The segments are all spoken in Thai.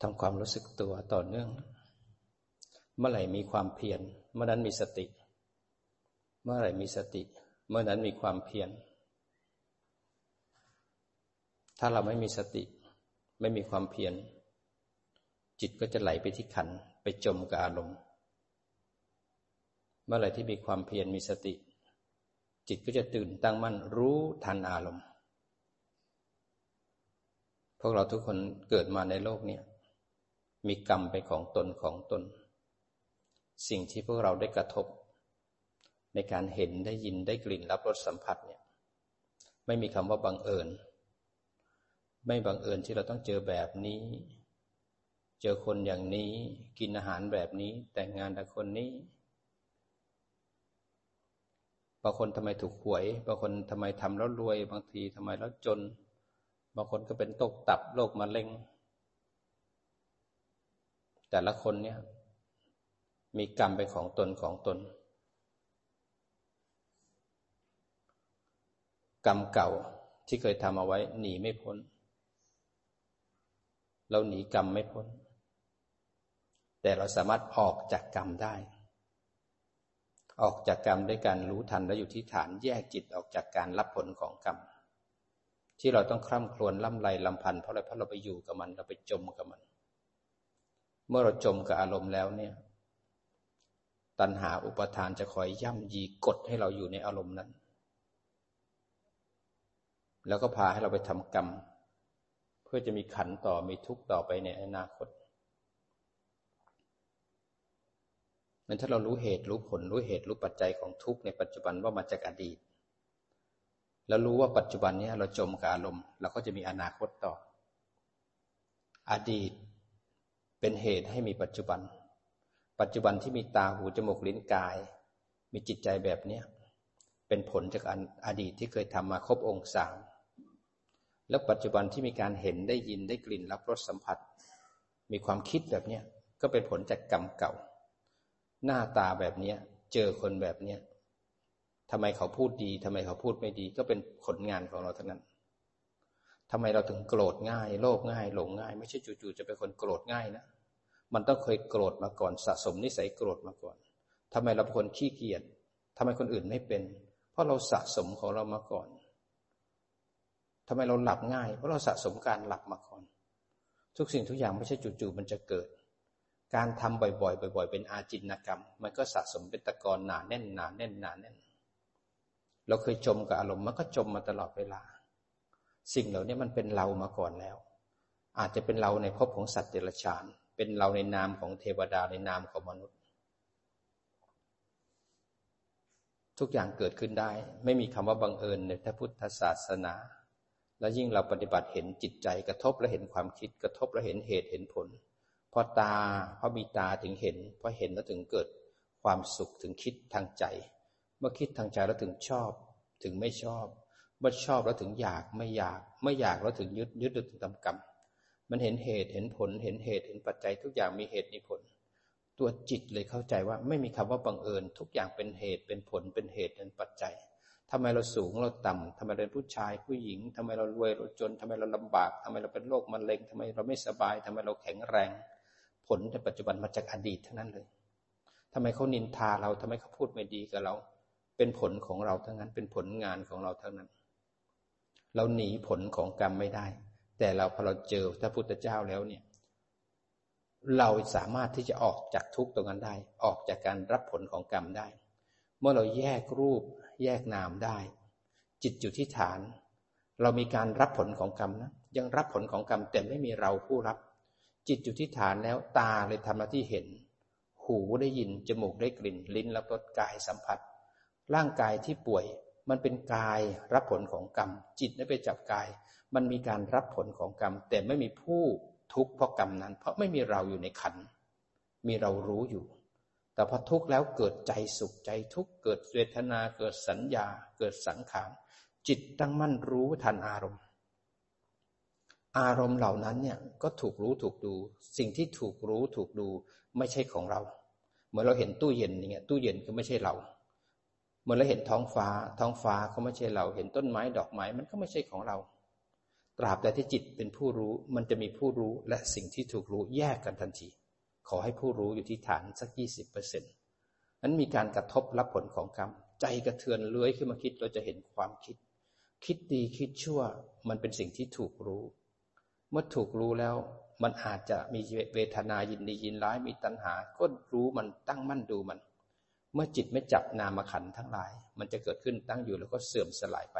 ทำความรู้สึกตัวต่อเนื่อง เมื่อไหร่มีความเพียร เมื่อนั้นมีสติ เมื่อไหร่มีสติ เมื่อนั้นมีความเพียร ถ้าเราไม่มีสติ ไม่มีความเพียร จิตก็จะไหลไปที่ขัน ไปจมกับอารมณ์ เมื่อไหร่ที่มีความเพียร มีสติ จิตก็จะตื่นตั้งมั่นรู้ทันอารมณ์ พวกเราทุกคนเกิดมาในโลกนี้ มีกรรมเป็นของตนของตน สิ่งที่พวกเราได้กระทบ ในการเห็นได้ยินได้กลิ่นรับรสสัมผัสเนี่ย ไม่มีคำว่าบังเอิญ ไม่บังเอิญที่เราต้องเจอแบบนี้ เจอคนอย่างนี้ กินอาหารแบบนี้ แต่งงานกับคนนี้บางคนทำไมถูกหวย บางคนทำไมทำแล้วรวย บางทีทำไมแล้วจน บางคนก็เป็นตกตับ โรคมะเร็ง แต่ละคนเนี่ย มีกรรมเป็นของตนของตน กรรมเก่าที่เคยทำเอาไว้ หนีไม่พ้น เราหนีกรรมไม่พ้น แต่เราสามารถออกจากกรรมได้ ออกจากกรรมด้วยการรู้ทันและอยู่ที่ฐานแยกจิตออกจากการรับผลของกรรมที่เราต้องคร่ำครวญล่ำไรลำพันเพราะอะไรเพราะเราไปอยู่กับมัน เราไปจมกับมัน เมื่อเราจมกับอารมณ์แล้วเนี่ย ตัณหาอุปทานจะคอยย่ำยีกดให้เราอยู่ในอารมณ์นั้น แล้วก็พาให้เราไปทำกรรม เพื่อจะมีขันต่อมีทุกข์ต่อไปในอนาคตนั้นถ้าเรารู้เหตุรู้ผลรู้เหตุรู้ปัจจัยของทุกข์ในปัจจุบันว่ามาจากอดีต แล้วรู้ว่าปัจจุบันนี้เราจมกับอารมณ์เราก็จะมีอนาคตต่อ อดีต เป็นเหตุให้มีปัจจุบัน ปัจจุบันที่มีตาหูจมูกลิ้นกาย มีจิตใจแบบเนี้ยเป็นผลจากอดีตที่เคยทำมาครบองค์สามแล้วปัจจุบันที่มีการเห็นได้ยินได้กลิ่นรับรสสัมผัส มีความคิดแบบเนี้ยก็เป็นผลจากกรรมเก่า หน้าตาแบบเนี้ยเจอคนแบบเนี้ยทำไมเขาพูดดีทำไมเขาพูดไม่ดี ก็เป็นผลงานของเราทั้งนั้นทำไมเราถึงโกรธง่าย โลภง่าย หลงง่าย ไม่ใช่จู่ๆจะเป็นคนโกรธง่ายนะ มันต้องเคยโกรธมาก่อน สะสมนิสัยโกรธมาก่อนทำไมเราคนขี้เกียจทำไมคนอื่นไม่เป็น เพราะเราสะสมของเรามาก่อนทำไมเราหลับง่าย เพราะเราสะสมการหลับมาก่อน ทุกสิ่งทุกอย่างไม่ใช่จู่ๆมันจะเกิด การทำบ่อยๆ บ่อย ๆ เป็นอาจินกรรม มันก็สะสมเป็นตะกอนหนาแน่นหนาแน่นหนาแน่น เราเคยจมกับอารมณ์มันก็จมมาตลอดเวลา สิ่งเหล่านี้มันเป็นเรามาก่อนแล้ว อาจจะเป็นเราในภพของสัตว์เดรัจฉาน เป็นเราในนามของเทวดาในนามของมนุษย์ ทุกอย่างเกิดขึ้นได้ ไม่มีคำว่าบังเอิญในพระพุทธศาสนา และยิ่งเราปฏิบัติเห็นจิตใจกระทบและเห็นความคิดกระทบและเห็นเหตุเห็นผลพอตาพอมีตาถึงเห็นพอเห็นแล้วถึงเกิดความสุขถึงคิดทางใจ เมื่อคิดทางใจแล้วถึงชอบถึงไม่ชอบเมื่อชอบแล้วถึงอยากไม่อยาก ไม่อยากแล้วถึงยึดยึดถึงทำกรรม มันเห็นเหตุเห็นผล เห็นเหตุเห็นปัจจัยทุกอย่างมีเหตุมีผล ตัวจิตเลยเข้าใจว่าไม่มีคำว่าบังเอิญ ทุกอย่างเป็นเหตุเป็นผลเป็นเหตุเป็นปัจจัยทำไมเราสูงเราต่ำทำไมเราเป็นผู้ชายผู้หญิงทำไมเรารวยเราจนทำไมเราลำบากทำไมเราเป็นโรคมะเร็งทำไมเราไม่สบายทำไมเราแข็งแรง ผลในปัจจุบันมาจากอดีตทั้งนั้นเลยทำไมเขานินทาเราทำไมเขาพูดไม่ดีกับเรา เป็นผลของเราทั้งนั้นเป็นผลงานของเราทั้งนั้น เราหนีผลของกรรมไม่ได้ แต่เราพอเราเจอพระพุทธเจ้าแล้วเนี่ย เราสามารถที่จะออกจากทุกตรงนั้นได้ ออกจากการรับผลของกรรมได้ เมื่อเราแยกรูป แยกนามได้ จิตอยู่ที่ฐาน เรามีการรับผลของกรรมนะยังรับผลของกรรมแต่ไม่มีเราผู้รับ จิตอยู่ที่ฐานแล้วตาเลยทำหน้าที่เห็น หูได้ยินจมูกได้กลิ่น ลิ้นรับรสกายสัมผัส ร่างกายที่ป่วย มันเป็นกายรับผลของกรรม จิตได้ไปจับกาย มันมีการรับผลของกรรม แต่ไม่มีผู้ทุกข์เพราะกรรมนั้น เพราะไม่มีเราอยู่ในขัน มีเรารู้อยู่ แต่พอทุกข์แล้วเกิดใจสุขใจทุกข์เกิดเวทนาเกิดสัญญา เกิดสังขารจิตตั้งมั่นรู้ทันอารมณ์ อารมณ์เหล่านั้นเนี่ยก็ถูกรู้ถูกดู สิ่งที่ถูกรู้ถูกดูไม่ใช่ของเรา เหมื่อเราเห็นตู้เย็นอย่างเงี้ยตู้เย็นก็ไม่ใช่เรา เมื่อเราเห็นท้องฟ้า ท้องฟ้าก็ไม่ใช่เรา เห็นต้นไม้ดอกไม้มันก็ไม่ใช่ของเรา ตราบใดที่จิตเป็นผู้รู้ มันจะมีผู้รู้และสิ่งที่ถูกรู้แยกกันทันที ขอให้ผู้รู้อยู่ที่ฐานสักยี่สิบเปอร์เซ็นต์นั้นมีการกระทบรับผลของกรรม ใจกระเทือนเลื้อยขึ้นมาคิดเราจะเห็นความคิด คิดดีคิดชั่ว มันเป็นสิ่งที่ถูกรู้ เมื่อถูกรู้แล้ว มันอาจจะมีเวทนายินดียินร้ายมีตัณหา ก็รู้มันตั้งมั่นดูมัน เมื่อจิตไม่จับนามขันทั้งหลาย มันจะเกิดขึ้นตั้งอยู่แล้วก็เสื่อมสลายไป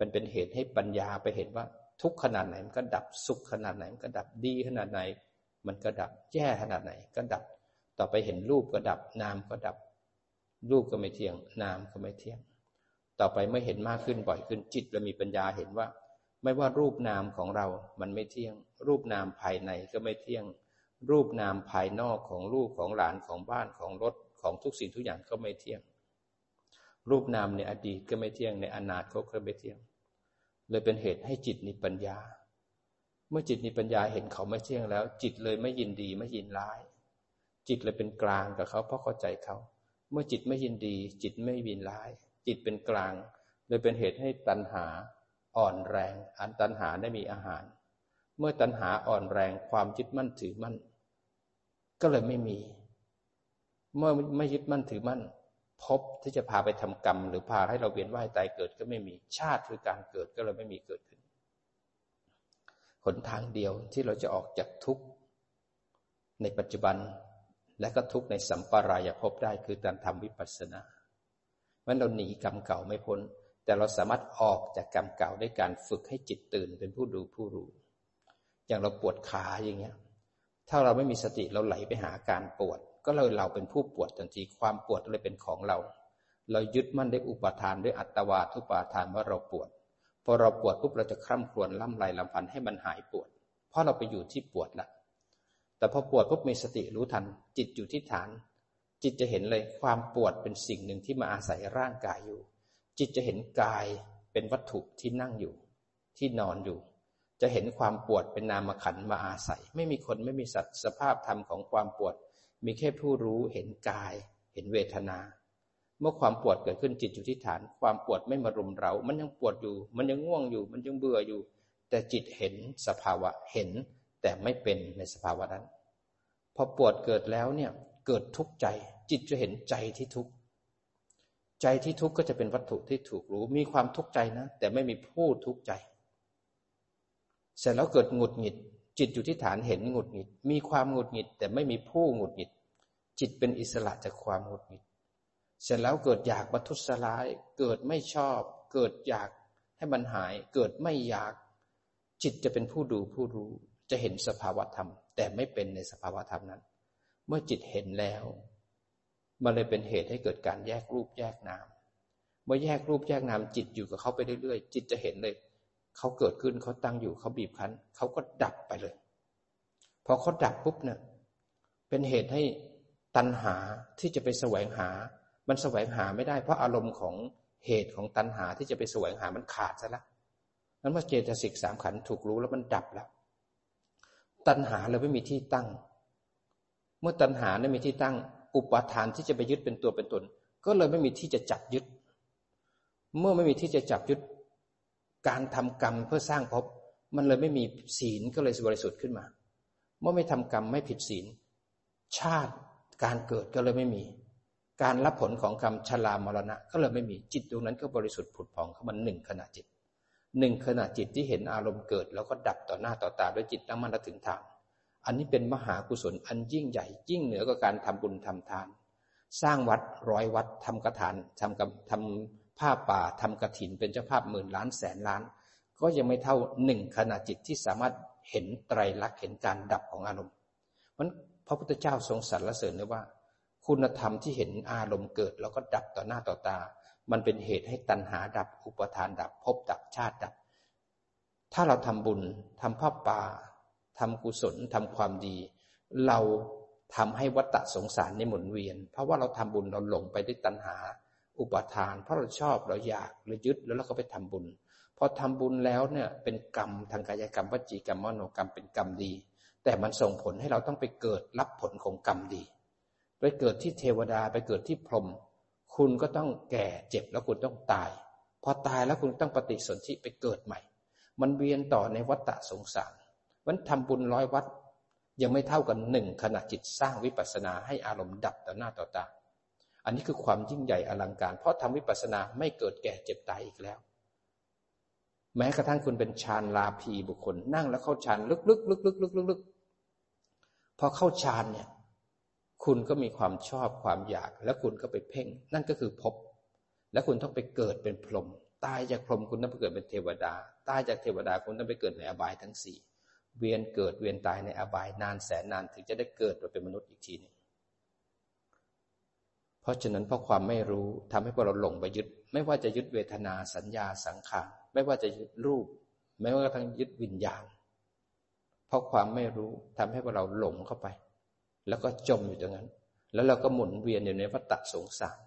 มันเป็นเหตุให้ปัญญาไปเห็นว่าทุกขนาดไหนมันก็ดับสุขขนาดไหนมันก็ดับดีขนาดไหน มันก็ดับแย่ขนาดไหน ก็ดับ ต่อไปเห็นรูปก็ดับนามก็ดับ รูปก็ไม่เที่ยง นามก็ไม่เที่ยง ต่อไปเมื่อเห็นมากขึ้นบ่อยขึ้นจิตเรามีปัญญาเห็นว่า ไม่ว่ารูปนามของเรา มันไม่เที่ยง รูปนามภายในก็ไม่เที่ยง รูปนามภายนอกของลูกของหลานของบ้านของรถ ของทุกสิ่งทุกอย่างก็ไม่เที่ยง รูปนามในอดีตก็ไม่เที่ยง ในอนาคตก็ไม่เที่ยง เลยเป็นเหตุให้จิตมีปัญญา เมื่อจิตมีปัญญาเห็นเขาไม่เที่ยงแล้ว จิตเลยไม่ยินดีไม่ยินร้าย จิตเลยเป็นกลางกับเขาเพราะเข้าใจเขา เมื่อจิตไม่ยินดี จิตไม่ยินร้าย จิตเป็นกลาง เลยเป็นเหตุให้ตัณหาอ่อนแรง อันตัณหาได้มีอาหาร เมื่อตัณหาอ่อนแรงความยึดมั่นถือมั่น ก็เลยไม่มี เมื่อไม่ยึดมั่นถือมั่นพบที่จะพาไปทำกรรม หรือพาให้เราเวียนว่ายตายเกิดก็ไม่มีชาติคือการเกิดก็เลยไม่มีเกิดขึ้นหนทางเดียวที่เราจะออกจากทุกข์ในปัจจุบัน และก็ทุกข์ในสัมปรายภพได้คือการทำวิปัสสนาเพราะเราหนีกรรมเก่าไม่พ้น แต่เราสามารถออกจากกรรมเก่าด้วยการฝึกให้จิตตื่นเป็นผู้ดูผู้รู้ อย่างเราปวดขาอย่างเงี้ย ถ้าเราไม่มีสติเราไหลไปหาการปวด ก็เลยเราเป็นผู้ปวดทันทีความปวดเลยเป็นของเรา เรายึดมั่นด้วยอุปทานด้วยอัตวาทุปาทานว่าเราปวด พอเราปวดปุ๊บเราจะคร่ำครวญล่ำไรลำพันให้มันหายปวด เพราะเราไปอยู่ที่ปวดละแต่พอปวดปุ๊บมีสติรู้ทัน จิตอยู่ที่ฐาน จิตจะเห็นเลยความปวดเป็นสิ่งหนึ่งที่มาอาศัยร่างกายอยู่ จิตจะเห็นกายเป็นวัตถุที่นั่งอยู่ ที่นอนอยู่จะเห็นความปวดเป็นนามขันมาอาศัย ไม่มีคนไม่มีสัตว์สภาพธรรมของความปวด มีแค่ผู้รู้เห็นกาย เห็นเวทนา เมื่อความปวดเกิดขึ้นจิตอยู่ที่ฐาน ความปวดไม่มารุมเรา มันยังปวดอยู่ มันยังง่วงอยู่ มันยังเบื่ออยู่ แต่จิตเห็นสภาวะเห็น แต่ไม่เป็นในสภาวะนั้น พอปวดเกิดแล้วเนี่ยเกิดทุกข์ใจ จิตจะเห็นใจที่ทุกข์ใจที่ทุกข์ก็จะเป็นวัตถุที่ถูกรู้ มีความทุกข์ใจนะ แต่ไม่มีผู้ทุกข์ใจ เสร็จแล้วเกิดหงุดหงิด จิตอยู่ที่ฐานเห็นหงุดหงิด มีความหงุดหงิด แต่ไม่มีผู้หงุดหงิด จิตเป็นอิสระจากความหงุดหงิด เสร็จแล้วเกิดอยากบัทุสลาย เกิดไม่ชอบ เกิดอยากให้มันหาย เกิดไม่อยาก จิตจะเป็นผู้ดูผู้รู้ จะเห็นสภาวธรรม แต่ไม่เป็นในสภาวธรรมนั้น เมื่อจิตเห็นแล้ว มันเลยเป็นเหตุให้เกิดการแยกรูปแยกนาม เมื่อแยกรูปแยกนามจิตอยู่กับเขาไปเรื่อยๆ จิตจะเห็นเลย เขาเกิดขึ้นเขาตั้งอยู่เขาบีบคั้นเขาก็ดับไปเลยพอเขาดับปุ๊บเนี่ยเป็นเหตุให้ตัณหาที่จะไปแสวงหา มันแสวงหาไม่ได้ เพราะอารมณ์ของเหตุของตัณหาที่จะไปแสวงหามันขาดซะแล้วนั้นเมื่อเจตสิกสามขันถูกรู้แล้วมันดับแล้ว ตัณหาเลยไม่มีที่ตั้ง เมื่อตัณหาไม่มีที่ตั้ง อุปาทานที่จะไปยึดเป็นตัวเป็นตน ก็เลยไม่มีที่จะจับยึด เมื่อไม่มีที่จะจับยึด การทำกรรมเพื่อสร้างภพมันเลยไม่มีศีลก็เลยบริสุทธิ์ขึ้นมา เมื่อไม่ทำกรรมไม่ผิดศีล ชาติการเกิดก็เลยไม่มี การรับผลของกรรมชรามรณะ ก็เลยไม่มีจิตดวงนั้นก็บริสุทธิ์ผุดผ่องเข้ามาหนึ่งขณะจิตหนึ่งขณะจิตที่เห็นอารมณ์เกิด แล้วก็ดับต่อหน้าต่อตาด้วยจิตตั้งมั่นถึงทางอันนี้เป็นมหากุศลอันยิ่งใหญ่ยิ่งเหนือกว่าการทำบุญทำทาน สร้างวัดร้อยวัดทำกระถานทำกำทำ ผ้าป่าทำกระถินเป็นเจ้าภาพหมื่นล้านแสนล้าน ก็ยังไม่เท่าหนึ่งขณะจิตที่สามารถเห็นไตรลักษณ์เห็นการดับของอารมณ์มันพระพุทธเจ้าทรงสรรเสริญเลยว่า คุณธรรมที่เห็นอารมณ์เกิด แล้วก็ดับต่อหน้าต่อตา มันเป็นเหตุให้ตัณหาดับอุปทานดับภพดับชาติดับ ถ้าเราทำบุญทำผ้าป่าทำกุศลทำความดี เราทำให้วัฏสงสารในหมุนเวียน เพราะว่าเราทำบุญเราหลงไปด้วยตัณหา อุปทาน เพราะเราชอบเราอยากเรายึดแล้วเราก็ไปทำบุญพอทำบุญแล้วเนี่ยเป็นกรรมทางกายกรรมวจีกรรมมโนกรรมเป็นกรรมดี แต่มันส่งผลให้เราต้องไปเกิดรับผลของกรรมดี ไปเกิดที่เทวดาไปเกิดที่พรหมคุณก็ต้องแก่เจ็บแล้วคุณต้องตาย พอตายแล้วคุณต้องปฏิสนธิไปเกิดใหม่ มันเวียนต่อในวัฏฏะสงสารมันทำบุญร้อยวัดยังไม่เท่ากันหนึ่งขณะจิตสร้างวิปัสสนาให้อารมณ์ดับต่อหน้าต่อตา อันนี้คือความยิ่งใหญ่อลังการ เพราะทำวิปัสสนาไม่เกิดแก่เจ็บตายอีกแล้ว แม้กระทั่งคุณเป็นฌานลาภีบุคคล นั่งแล้วเข้าฌานลึกๆลึกๆลึกๆพอเข้าฌานเนี่ย คุณก็มีความชอบความอยาก แล้วคุณก็ไปเพ่ง นั่นก็คือพบแล้วคุณต้องไปเกิดเป็นพรหมตายจากพรหมคุณต้องไปเกิดเป็นเทวดาตายจากเทวดาคุณต้องไปเกิดในอบายทั้งสี่เวียนเกิดเวียนตายในอบายนานแสนนานถึงจะได้เกิดมาเป็นมนุษย์อีกทีหนึ่ง เพราะฉะนั้นเพราะความไม่รู้ทำให้พวกเราหลงไปยึด ไม่ว่าจะยึดเวทนาสัญญาสังขารไม่ว่าจะยึดรูป ไม่ว่ากระทั่งยึดวิญญาณ เพราะความไม่รู้ทำให้พวกเราหลงเข้าไป แล้วก็จมอยู่ตรงนั้น แล้วเราก็หมุนเวียนอยู่ในวัฏสงสาร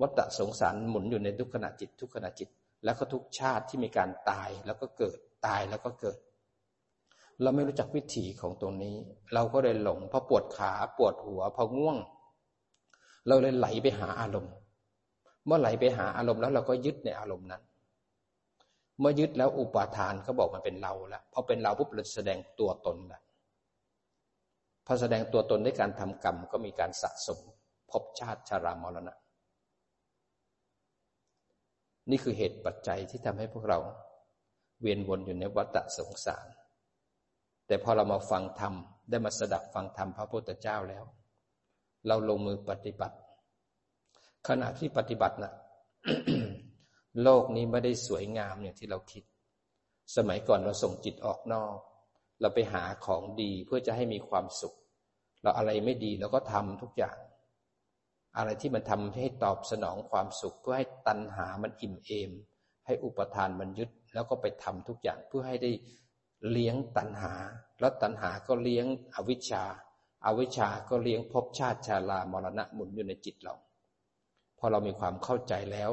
วัฏสงสารหมุนอยู่ในทุกขณะจิต ทุกขณะจิต แล้วก็ทุกชาติที่มีการตายแล้วก็เกิดตายแล้วก็เกิด เราไม่รู้จักวิถีของตรงนี้ เราก็เลยหลงพอปวดขาปวดหัวพอง่วง เราเลยไหลไปหาอารมณ์ เมื่อไหลไปหาอารมณ์แล้วเราก็ยึดในอารมณ์นั้น เมื่อยึดแล้วอุปาทานเขาบอกมันเป็นเราแล้วพอเป็นเราปุ๊บเราแสดงตัวตนแล้วพอแสดงตัวตนด้วยการทำกรรมก็มีการสะสมภพชาติชารามรณะ นี่คือเหตุปัจจัยที่ทำให้พวกเรา เวียนวนอยู่ในวัฏสงสาร แต่พอเรามาฟังธรรมได้มาสดับฟังธรรมพระพุทธเจ้าแล้ว เราลงมือปฏิบัติ ขณะที่ปฏิบัตินะ่ะโลกนี้ไม่ได้สวยงามอย่างที่เราคิด สมัยก่อนเราส่งจิตออกนอก เราไปหาของดีเพื่อจะให้มีความสุข เราอะไรไม่ดีเราก็ทำทุกอย่าง อะไรที่มันทำให้ตอบสนองความสุข เพื่อให้ตัณหามันอิ่มเอม ให้อุปทานมันยึด แล้วก็ไปทำทุกอย่างเพื่อให้ได้เลี้ยงตัณหา แล้วตัณหาก็เลี้ยงอวิชชา อาวิชชาก็เลี้ยงภพชาติชาลามรณะหมุนอยู่ในจิตเรา พอเรามีความเข้าใจแล้ว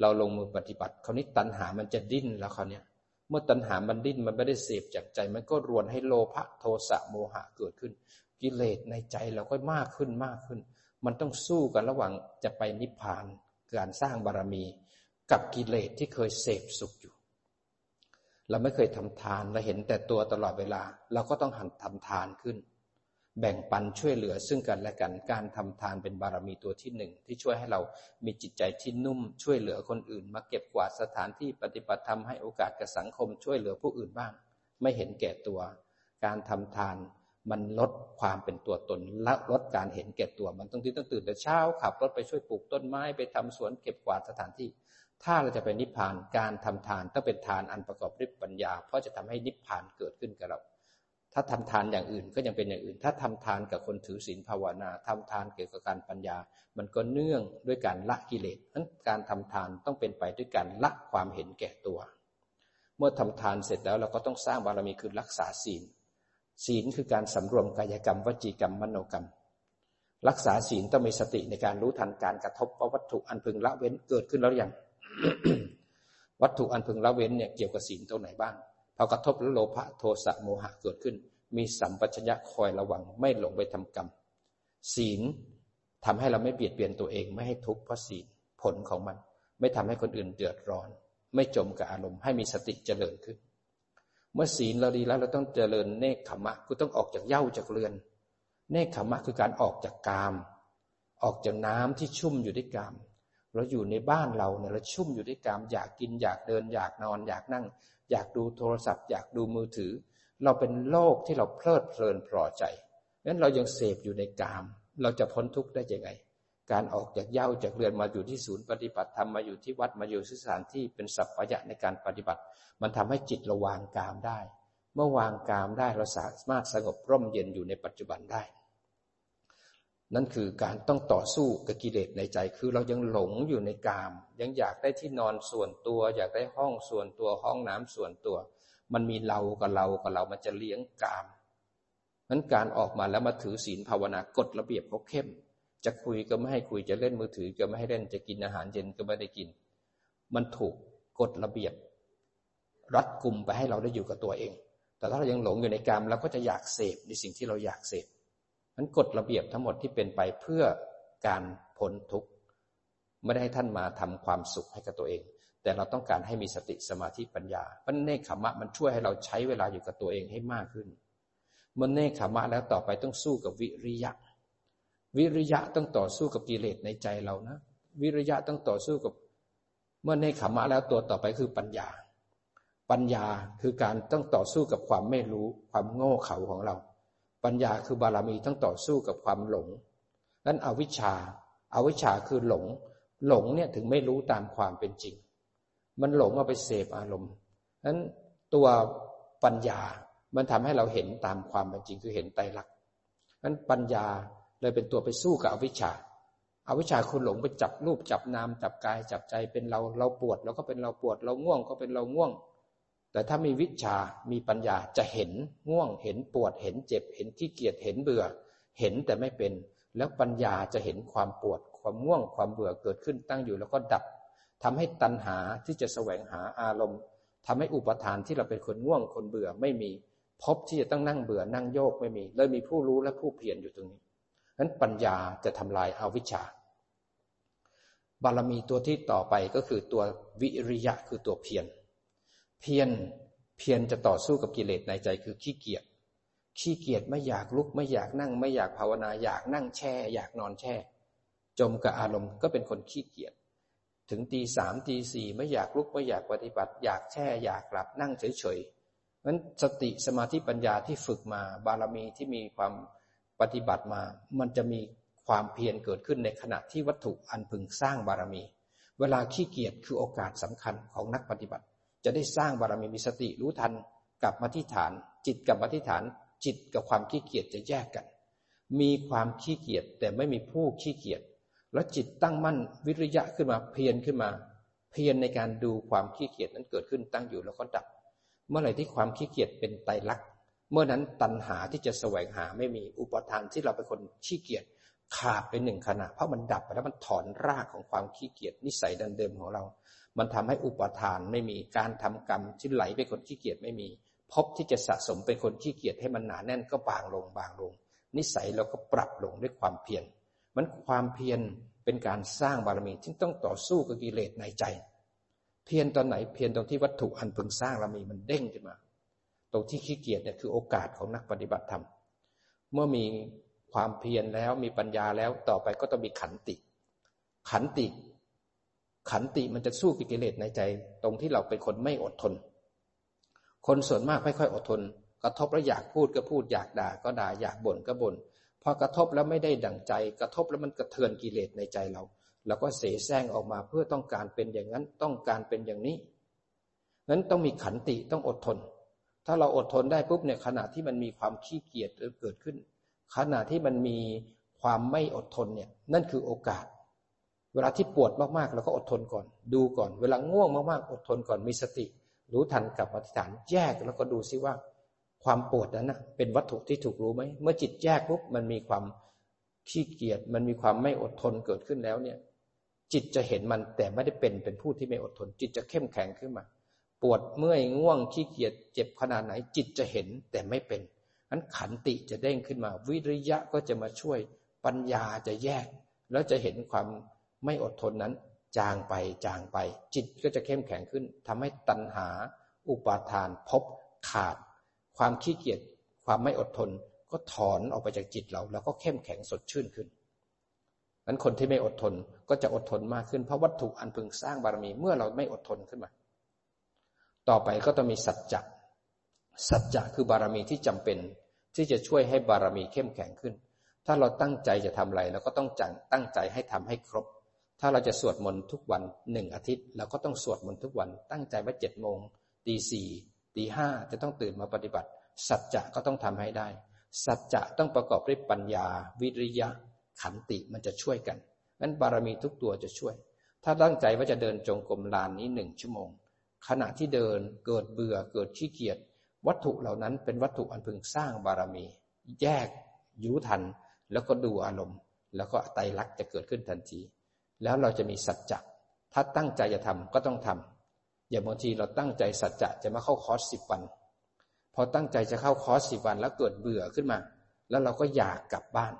เราลงมือปฏิบัติคราวนี้ตัณหามันจะดิ้นแล้วคราวนี้เมื่อตัณหามันดิ้นมันไม่ได้เสพจากใจ มันก็รวนให้โลภะโทสะโมหะเกิดขึ้น กิเลสในใจเราก็มากขึ้นมากขึ้น มันต้องสู้กันระหว่างจะไปนิพพานการสร้างบารมี กับกิเลสที่เคยเสพสุขอยู่ เราไม่เคยทำทานเราเห็นแต่ตัวตลอดเวลา เราก็ต้องหันทำทานขึ้น แบ่งปันช่วยเหลือซึ่งกันและกันการทำทานเป็นบารมีตัวที่หนึ่งที่ช่วยให้เรามีจิตใจที่นุ่มช่วยเหลือคนอื่น มาเก็บกวาดสถานที่ปฏิบัติธรรมให้โอกาสกับสังคมช่วยเหลือผู้อื่นบ้าง ไม่เห็นแก่ตัว การทำทานมันลดความเป็นตัวตนและลดการเห็นแก่ตัว มันต้องที่ต้องตื่นแต่เช้าขับรถไปช่วยปลูกต้นไม้ไปทำสวนเก็บกวาดสถานที่ ถ้าเราจะไปนิพพานการทำทานต้องเป็นทานอันประกอบด้วยปัญญา เพราะจะทำให้นิพพานเกิดขึ้นกับเรา ถ้าทำทานอย่างอื่นก็ยังเป็นอย่างอื่น ถ้าทำทานกับคนถือศีลภาวนาทำทานเกี่ยวกับการปัญญา มันก็เนื่องด้วยการละกิเลสนั้นการทำทานต้องเป็นไปด้วยการละความเห็นแก่ตัว เมื่อทำทานเสร็จแล้วเราก็ต้องสร้างบารมีคือรักษาศีล ศีลคือการสำรวมกายกรรมวจีกรรมมโนกรรม รักษาศีลต้องมีสติในการรู้ทันการกระทบวัตถุอันพึงละเว้นเกิดขึ้นแล้วอย่างวัตถุอันพึงละเว้นเนี่ยเกี่ยวกับศีลตัวไหนบ้าง พอกระทบแล้วโลภะโทสะโมหะเกิดขึ้น มีสัมปชัญญะคอยระวังไม่หลงไปทำกรรม ศีลทำให้เราไม่เบียดเบียนตัวเองไม่ให้ทุกข์เพราะศีลผลของมัน ไม่ทำให้คนอื่นเดือดร้อน ไม่จมกับอารมณ์ให้มีสติเจริญขึ้น เมื่อศีลเราดีแล้วเราต้องเจริญเนคขมะคือต้องออกจากเย้าจากเรือน เนคขมะคือการออกจากกาม ออกจากน้ำที่ชุ่มอยู่ด้วยกามเราอยู่ในบ้านเราเนี่ยเราชุ่มอยู่ด้วยกามอยากกินอยากเดินอยากนอนอยากนั่ง อยากดูโทรศัพท์ อยากดูมือถือ เราเป็นโลกที่เราเพลิดเพลินพอใจงั้นเรายังเสพอยู่ในกาม เราจะพ้นทุกข์ได้ยังไง การออกจากเย้าจากเรือนมาอยู่ที่ศูนย์ปฏิบัติธรรมมาอยู่ที่วัดมาอยู่สถานที่เป็นสัพพยะในการปฏิบัติ มันทำให้จิตราวางกามได้ เมื่อวางกามได้เราสามารถสงบร่มเย็นอยู่ในปัจจุบันได้ นั่นคือการต้องต่อสู้กับกิเลสในใจ คือเรายังหลงอยู่ในกาม ยังอยากได้ที่นอนส่วนตัว อยากได้ห้องส่วนตัวห้องน้ำส่วนตัว มันมีเรากับเรากับเรามันจะเลี้ยงกามนั้นการออกมาแล้วมาถือศีลภาวนากฎระเบียบเขาเข้ม จะคุยก็ไม่ให้คุยจะเล่นมือถือก็ไม่ให้เล่นจะกินอาหารเย็นก็ไม่ได้กิน มันถูกกฎระเบียบ รัดกลุ่มไปให้เราได้อยู่กับตัวเอง แต่ถ้าเรายังหลงอยู่ในกรรมเราก็จะอยากเสพในสิ่งที่เราอยากเสพ นั้นกฎระเบียบทั้งหมดที่เป็นไปเพื่อการพ้นทุกข์ไม่ได้ให้ท่านมาทำความสุขให้กับตัวเองแแต่เราต้องการให้มีสติสมาธิปัญญาเพราะเนคขมะมันช่วยให้เราใช้เวลาอยู่กับตัวเองให้มากขึ้นเมื่อเนคขมะแล้วต่อไปต้องสู้กับวิริยะ วิริยะต้องต่อสู้กับกิเลสในใจเรานะ วิริยะต้องต่อสู้กับ เมื่อเนคขมะแล้วตัวต่อไปคือปัญญา ปัญญาคือการต้องต่อสู้กับความไม่รู้ความโง่เขลาของเรา ปัญญาคือบารมีต้องต่อสู้กับความหลงนั้นอวิชชาอาวิชชาคือหลง หลงเนี่ยถึงไม่รู้ตามความเป็นจริง มันหลงเอาไปเสพอารมณ์นั้นตัวปัญญามันทำให้เราเห็นตามความเป็นจริงคือเห็นไตรลักษณ์นั้นปัญญาเลยเป็นตัวไปสู้กับอวิชชาอาวิชชาคือหลงไปจับรูปจับนามจับกายจับใจเป็นเราเราปวดเราก็เป็นเราปวด เราง่วงก็เป็นเราง่วง แต่ถ้ามีวิชา มีปัญญาจะเห็นง่วง เห็นปวด เห็นเจ็บ เห็นขี้เกียจ เห็นเบื่อ เห็นแต่ไม่เป็น แล้วปัญญาจะเห็นความปวด ความง่วง ความเบื่อเกิดขึ้นตั้งอยู่แล้วก็ดับทำให้ตัณหาที่จะแสวงหาอารมณ์ทำให้อุปทานที่เราเป็นคนง่วง คนเบื่อไม่มี พบที่จะต้องนั่งเบื่อ นั่งโยกไม่มี เลยมีผู้รู้และผู้เพียรอยู่ตรงนี้นั้นปัญญาจะทำลายอาวิชชา บารมีตัวที่ต่อไปก็คือตัววิริยะคือตัวเพียร เพียรเพียรจะต่อสู้กับกิเลสในใจคือขี้เกียจขี้เกียจไม่อยากลุกไม่อยากนั่ง ไม่อยากภาวนาอยากนั่งแช่ อยากนอนแช่ จมกับอารมณ์ก็เป็นคนขี้เกียจถึงตีสามตีสี่ไม่อยากลุกไม่อยากปฏิบัติ อยากแช่ อยากกลับนั่งเฉยๆนั้นสติสมาธิปัญญาที่ฝึกมาบารมีที่มีความปฏิบัติมา มันจะมีความเพียรเกิดขึ้นในขณะที่วัตถุอันพึงสร้างบารมี เวลาขี้เกียจคือโอกาสสำคัญของนักปฏิบัติ จะได้สร้างบารมีมีสติรู้ทันกลับมาที่ฐาน จิตกลับมาที่ฐาน จิตกับความขี้เกียจจะแยกกัน มีความขี้เกียจแต่ไม่มีผู้ขี้เกียจแล้วจิตตั้งมั่นวิริยะขึ้นมาเพียรขึ้นมา เพียรในการดูความขี้เกียจนั้นเกิดขึ้นตั้งอยู่แล้วก็ดับ เมื่อไหร่ที่ความขี้เกียจเป็นไตรลักษณ์เมื่อนั้นตัณหาที่จะแสวงหาไม่มีอุปทานที่เราเป็นคนขี้เกียจขาดไปหนึ่งขณะเพราะมันดับไปแล้วมันถอนรากของความขี้เกียจนิสัยดันเดิมของเรา มันทำให้อุปทานไม่มีการทำกรรมที่ไหลไปคนขี้เกียจไม่มีพบที่จะสะสมเป็นคนขี้เกียจให้มันหนาแน่นก็บางลงบางลง นิสัยเราก็ปรับลงด้วยความเพียรมันความเพียรเป็นการสร้างบารมีที่ต้องต่อสู้กับกิเลสในใจ เพียรตอนไหนเพียรตรงที่วัตถุอันพึงสร้างเรามีมันเด้งขึ้นมา ตรงที่ขี้เกียจเนี่ยคือโอกาสของนักปฏิบัติธรรมเมื่อมีความเพียรแล้วมีปัญญาแล้วต่อไปก็ต้องมีขันติ ขันติ ขันติมันจะสู้กิเลสในใจ ตรงที่เราเป็นคนไม่อดทน คนส่วนมากไม่ค่อยอดทน กระทบแล้วอยากพูดก็พูดอยากด่าก็ด่าอยากบ่นก็บ่นพอกระทบแล้วไม่ได้ดั่งใจ กระทบแล้วมันกระเทือนกิเลสในใจเราเราก็เสแสร้งออกมาเพื่อต้องการเป็นอย่างนั้นต้องการเป็นอย่างนี้นั้นต้องมีขันติต้องอดทน ถ้าเราอดทนได้ปุ๊บเนี่ยขณะที่มันมีความขี้เกียจเกิดขึ้น ขณะที่มันมีความไม่อดทนเนี่ยนั่นคือโอกาส เวลาที่ปวดมากๆเราก็อดทนก่อน ดูก่อน เวลาง่วงมากๆ อดทนก่อนมีสติ รู้ทันกับอธิษฐานแยกแล้วก็ดูซิว่า ความปวดนั้นนะเป็นวัตถุที่ถูกรู้ไหมเมื่อจิตแยกปุ๊บมันมีความขี้เกียจมันมีความไม่อดทนเกิดขึ้นแล้วเนี่ย จิตจะเห็นมันแต่ไม่ได้เป็นเป็นผู้ที่ไม่อดทน จิตจะเข้มแข็งขึ้นมา ปวดเมื่อยง่วงขี้เกียจเจ็บขนาดไหน จิตจะเห็นแต่ไม่เป็นนั้นขันติจะเด้งขึ้นมา วิริยะก็จะมาช่วยปัญญาจะแยก แล้วจะเห็นความ ไม่อดทนนั้น จางไปจางไป จิตก็จะเข้มแข็งขึ้นทำให้ตัณหา อุปาทานพบขาด ความขี้เกียจความไม่อดทนก็ถอนออกไปจากจิตเรา แล้วก็เข้มแข็งสดชื่นขึ้นนั้นคนที่ไม่อดทนก็จะอดทนมากขึ้น เพราะวัตถุอันพึงสร้างบารมีเมื่อเราไม่อดทนขึ้นมา ต่อไปก็ต้องมีสัจจะสัจจะคือบารมีที่จำเป็น ที่จะช่วยให้บารมีเข้มแข็งขึ้น ถ้าเราตั้งใจจะทำอะไรเราก็ต้องจังตั้งใจให้ทำให้ครบ ถ้าเราจะสวดมนต์ทุกวันหนึ่งอาทิตย์เราก็ต้องสวดมนต์ทุกวัน ตั้งใจว่าเจ็ดโมงตีสี่ตีห้าจะต้องตื่นมาปฏิบัติ สัจจะก็ต้องทำให้ได้ สัจจะต้องประกอบด้วยปัญญา วิริยะ ขันติมันจะช่วยกันนั้นบารมีทุกตัวจะช่วย ถ้าตั้งใจว่าจะเดินจงกรมลานนี้หนึ่งชั่วโมง ขณะที่เดินเกิดเบื่อเกิดขี้เกียจวัตถุเหล่านั้นเป็นวัตถุอันพึงสร้างบารมี แยกยูทัน แล้วก็ดูอารมณ์ แล้วก็ไตรลักษณ์จะเกิดขึ้นทันที แล้วเราจะมีสัจจะถ้าตั้งใจจะทำก็ต้องทำอย่างบางทีเราตั้งใจสัจจะจะมาเข้าคอร์สสิบวัน พอตั้งใจจะเข้าคอร์สสิบวัน แล้วเกิดเบื่อขึ้นมา แล้วเราก็อยากกลับบ้าน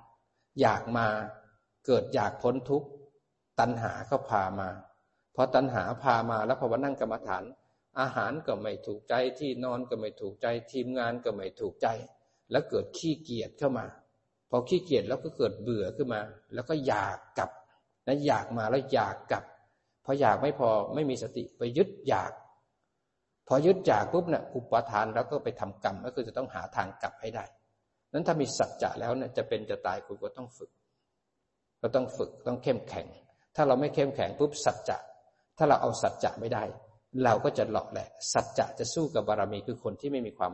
อยากมาเกิดอยากพ้นทุกข์ตัณหาก็พามาพอตัณหาพามาแล้วพอวันนั่งกรรมฐาน อาหารก็ไม่ถูกใจที่นอนก็ไม่ถูกใจ ทีมงานก็ไม่ถูกใจ แล้วเกิดขี้เกียจเข้ามา พอขี้เกียจแล้วก็เกิดเบื่อขึ้นมา แล้วก็อยากกลับ นะอยากมาแล้วอยากกลับพออยากไม่พอไม่มีสติไปยึดอยาก พอยึดอยากปุ๊บเนี่ยอุปทานแล้วก็ไปทำกรรมก็คือจะต้องหาทางกลับให้ได้ นั้นถ้ามีสัจจะแล้วเนี่ยจะเป็นจะตายคุณก็ต้องฝึก ก็ต้องฝึกต้องเข้มแข็ง ถ้าเราไม่เข้มแข็งปุ๊บสัจจะ ถ้าเราเอาสัจจะไม่ได้ เราก็จะหลอกแหละสัจจะจะสู้กับบารมีคือคนที่ไม่มีความ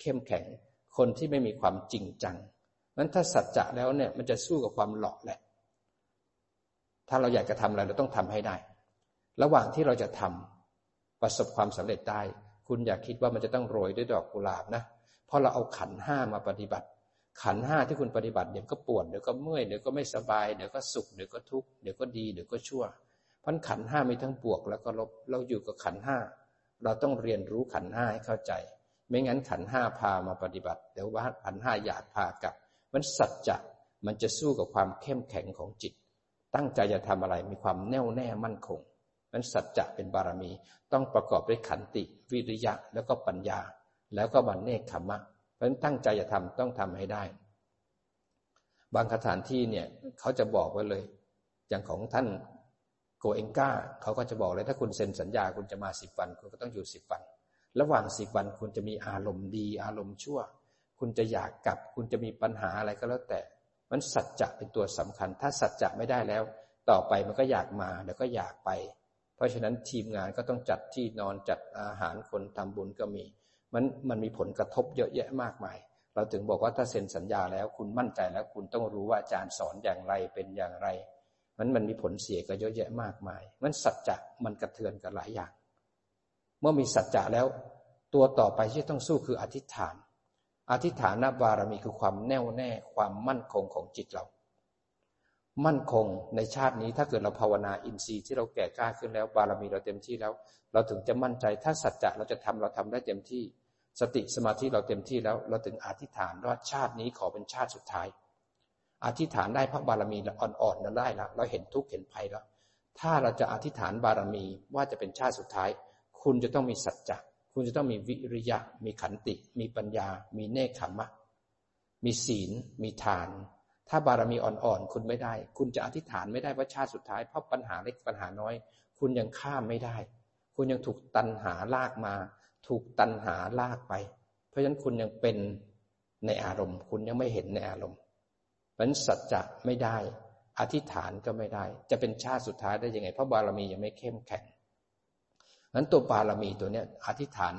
เข้มแข็ง คนที่ไม่มีความจริงจังนั้นถ้าสัจจะแล้วเนี่ยมันจะสู้กับความหลอกแหละ ถ้าเราอยากจะทำอะไรเราต้องทำให้ได้ ระหว่างที่เราจะทำประสบความสำเร็จได้ คุณอย่าคิดว่ามันจะต้องโรยด้วยดอกกุหลาบนะ เพราะเราเอาขันห้ามาปฏิบัติ ขันห้าที่คุณปฏิบัติเดี๋ยวก็ปวดเดี๋ยวก็เมื่อยเดี๋ยวก็ไม่สบายเดี๋ยวก็สุขเดี๋ยวก็ทุกข์เดี๋ยวก็ดีเดี๋ยวก็ชั่วพันขันห้ามีทั้งบวกแล้วก็ลบ เราอยู่กับขันห้า เราต้องเรียนรู้ขันห้าให้เข้าใจ ไม่งั้นขันห้าพามาปฏิบัติ เดี๋ยวว่าขันห้าอยากพากลับ มันสัจจะ มันจะสู้กับความเข้มแข็งของจิต ตั้งใจจะทำอะไรมีความแน่วแน่มั่นคงนั้นสัจจะเป็นบารมีต้องประกอบด้วยขันติ วิริยะแล้วก็ปัญญา แล้วก็บันเนกขมะเพราะฉะนั้นตั้งใจจะทำต้องทำให้ได้ บางสถานที่เนี่ยเขาจะบอกไว้เลย อย่างของท่านโกเองก้าเขาก็จะบอกเลยถ้าคุณเซ็นสัญญาคุณจะมาสิบวัน คุณก็ต้องอยู่สิบวัน ระหว่างสิบวันคุณจะมีอารมณ์ดี อารมณ์ชั่ว คุณจะอยากกลับ คุณจะมีปัญหาอะไรก็แล้วแต่ มันสัจจะเป็นตัวสำคัญ ถ้าสัจจะไม่ได้แล้ว ต่อไปมันก็อยากมาเดี๋ยวก็อยากไป เพราะฉะนั้นทีมงานก็ต้องจัดที่นอนจัดอาหารคนทำบุญก็มี มันมันมีผลกระทบเยอะแยะมากมาย เราถึงบอกว่าถ้าเซ็นสัญญาแล้วคุณมั่นใจแล้วคุณต้องรู้ว่าอาจารย์สอนอย่างไรเป็นอย่างไร มันมันมีผลเสียก็เยอะแยะมากมาย มันสัจจะมันกระเทือนกับหลายอย่าง เมื่อมีสัจจะแล้ว ตัวต่อไปที่ต้องสู้คืออธิษฐาน อธิษฐานบารมีคือความแน่วแน่ความมั่นคงของจิตเรา มั่นคงในชาตินี้ถ้าเกิดเราภาวนาอินทรีย์ที่เราแก่กล้าขึ้นแล้ว บารมีเราเต็มที่แล้ว เราถึงจะมั่นใจถ้าสัจจะเราจะทำเราทำได้เต็มที่ สติสมาธิเราเต็มที่แล้ว เราถึงอธิษฐานว่าชาตินี้ขอเป็นชาติสุดท้ายอธิษฐานได้พระบารมีอ่อนๆนั้นได้แล้วเราเห็นทุกข์เห็นภัยแล้ว ถ้าเราจะอธิษฐานบารมีว่าจะเป็นชาติสุดท้าย คุณจะต้องมีสัจจะ คุณจะต้องมีวิริยะ มีขันติ มีปัญญา มีเนคขมะ มีศีล มีทาน ถ้าบารมีอ่อนๆ คุณไม่ได้ คุณจะอธิษฐานไม่ได้ว่าชาติสุดท้าย เพราะปัญหาเล็กปัญหาน้อย คุณยังข้ามไม่ได้ คุณยังถูกตันหาลากมา ถูกตันหาลากไป เพราะฉะนั้นคุณยังเป็นในอารมณ์ คุณยังไม่เห็นในอารมณ์เพราะฉะนั้นสัจจะไม่ได้ อธิษฐานก็ไม่ได้ จะเป็นชาติสุดท้ายได้ยังไง เพราะบารมียังไม่เข้มแข็ง นั้นตัวบารมีตัวเนี้ยอธิษฐาน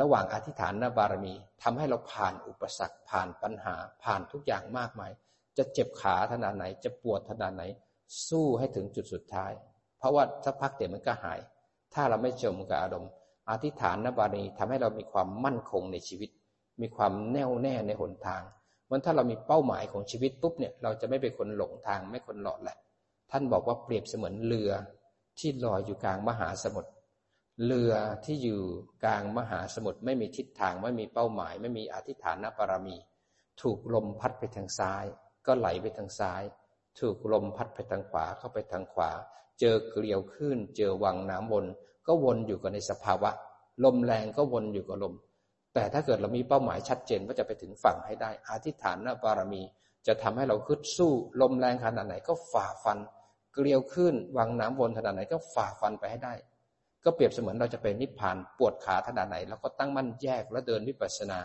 ระหว่างอธิษฐานและบารมีทำให้เราผ่านอุปสรรคผ่านปัญหาผ่านทุกอย่างมากมาย จะเจ็บขาขนาดไหน จะปวดขนาดไหน สู้ให้ถึงจุดสุดท้าย เพราะว่าสักพักเดี๋ยวมันก็หาย ถ้าเราไม่จมกับอารมณ์ อธิษฐานนบารมีทำให้เรามีความมั่นคงในชีวิต มีความแน่วแน่ในหนทางมันถ้าเรามีเป้าหมายของชีวิตปุ๊บเนี่ยเราจะไม่เป็นคนหลงทางไม่คนหลอดแหละ ท่านบอกว่าเปรียบเสมือนเรือที่ลอยอยู่กลางมหาสมุทร เรือที่อยู่กลางมหาสมุทรไม่มีทิศทางไม่มีเป้าหมาย ไม่มีอธิษฐานบารมี ถูกลมพัดไปทางซ้าย ก็ไหลไปทางซ้าย ถูกลมพัดไปทางขวาเข้าไปทางขวา เจอเกลียวขึ้น เจอวังน้ำวน ก็วนอยู่กับในสภาวะ ลมแรงก็วนอยู่กับลม แต่ถ้าเกิดเรามีเป้าหมายชัดเจนว่าจะไปถึงฝั่งให้ได้อธิษฐานนบารมี จะทำให้เราขึ้นสู้ ลมแรงขนาดไหนก็ฝ่าฟัน เกลียวขึ้นวังน้ำวนขนาดไหนก็ฝ่าฟันไปให้ได้ ก็เปรียบเสมือนเราจะเป็นนิพพานปวดขาขนาดไหนเราก็ตั้งมั่นแยกแล้วเดินวิปัสสนา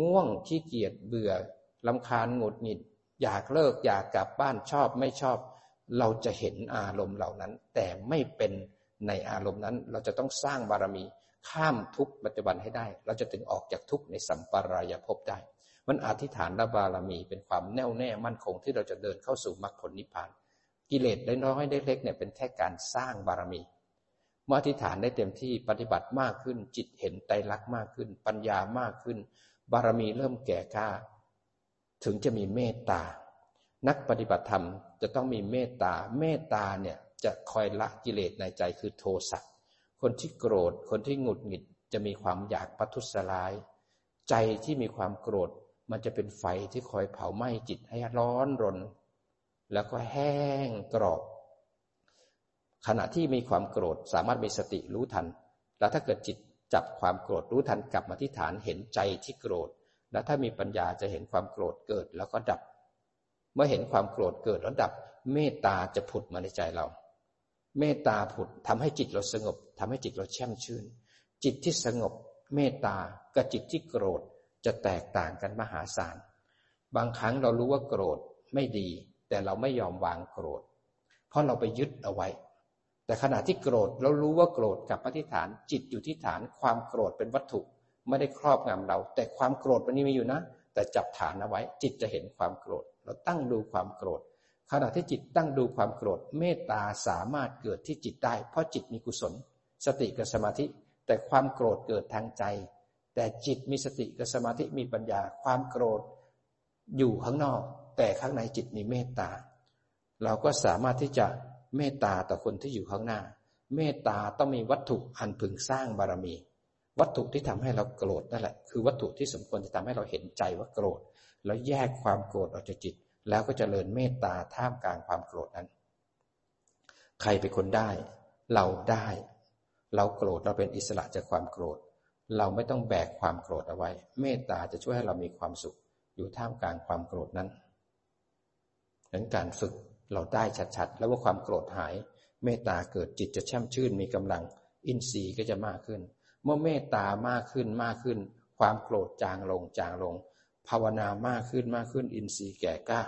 ง่วงขี้เกียจเบื่อลำคาญหงุดหงิด อยากเลิกอยากกลับบ้านชอบไม่ชอบ เราจะเห็นอารมณ์เหล่านั้น แต่ไม่เป็นในอารมณ์นั้น เราจะต้องสร้างบารมีข้ามทุกปัจจุบันให้ได้ เราจะถึงออกจากทุกในสัมปรายภพได้ มันอธิษฐานและบารมีเป็นความแน่วแน่มั่นคงที่เราจะเดินเข้าสู่มรรคผลนิพพาน กิเลสได้น้อยได้เล็กเนี่ยเป็นแค่การสร้างบารมี เมื่ออธิษฐานได้เต็มที่ปฏิบัติมากขึ้น จิตเห็นไตรลักษณ์มากขึ้น ปัญญามากขึ้น บารมีเริ่มแก่กล้า ถึงจะมีเมตตา นักปฏิบัติธรรมจะต้องมีเมตตา เมตตาเนี่ยจะคอยละกิเลสในใจคือโทสะคนที่โกรธ คนที่หงุดหงิดจะมีความอยากปัทุสลาย ใจที่มีความโกรธ มันจะเป็นไฟที่คอยเผาไหม้จิตให้ร้อนรน แล้วก็แห้งกรอบ ขณะที่มีความโกรธสามารถมีสติรู้ทัน แล้วถ้าเกิดจิตจับความโกรธรู้ทันกลับมาที่ฐานเห็นใจที่โกรธ แล้วถ้ามีปัญญาจะเห็นความโกรธเกิดแล้วก็ดับ เมื่อเห็นความโกรธเกิดแล้วดับ เมตตาจะผุดมาในใจเรา เมตตาผุดทำให้จิตเราสงบทำให้จิตเราแช่มชื่น จิตที่สงบ เมตตากับจิตที่โกรธจะแตกต่างกันมหาศาล บางครั้งเรารู้ว่าโกรธไม่ดี แต่เราไม่ยอมวางโกรธ เพราะเราไปยึดเอาไว้ แต่ขณะที่โกรธเรารู้ว่าโกรธกับปฏิฐาน จิตอยู่ที่ฐานความโกรธเป็นวัตถุไม่ได้ครอบงำเรา แต่ความโกรธมันนี้มีอยู่นะ แต่จับฐานเอาไว้ จิตจะเห็นความโกรธ เราตั้งดูความโกรธ ขณะที่จิตตั้งดูความโกรธ เมตตาสามารถเกิดที่จิตได้ เพราะจิตมีกุศล สติกับสมาธิ แต่ความโกรธเกิดทางใจ แต่จิตมีสติกับสมาธิมีปัญญา ความโกรธ อยู่ข้างนอก แต่ข้างในจิตมีเมตตา เราก็สามารถที่จะ เมตตาต่อคนที่อยู่ข้างหน้า เมตตาต้องมีวัตถุอันพึงสร้างบารมี วัตถุที่ทำให้เราโกรธนั่นแหละ คือวัตถุที่สมควรจะทำให้เราเห็นใจว่าโกรธ แล้วแยกความโกรธออกจากจิต แล้วก็จเจริญเมตตาท่ามกลางความโกรธนั้น ใครเป็นคนได้ เราได้ เราโกรธเราเป็นอิสระจากความโกรธ เราไม่ต้องแบกความโกรธเอาไว้ เมตตาจะช่วยให้เรามีความสุข อยู่ท่ามกลางความโกรธนั้นดังนั้นการฝึก เราได้ชัดๆ แล้วว่าความโกรธหาย เมตตาเกิดจิตจะแช่มชื่นมีกำลัง อินทรีย์ก็จะมากขึ้น เมื่อเมตตามากขึ้นมากขึ้น ความโกรธจางลงจางลง ภาวนามากขึ้นมากขึ้น อินทรีย์แก่กล้า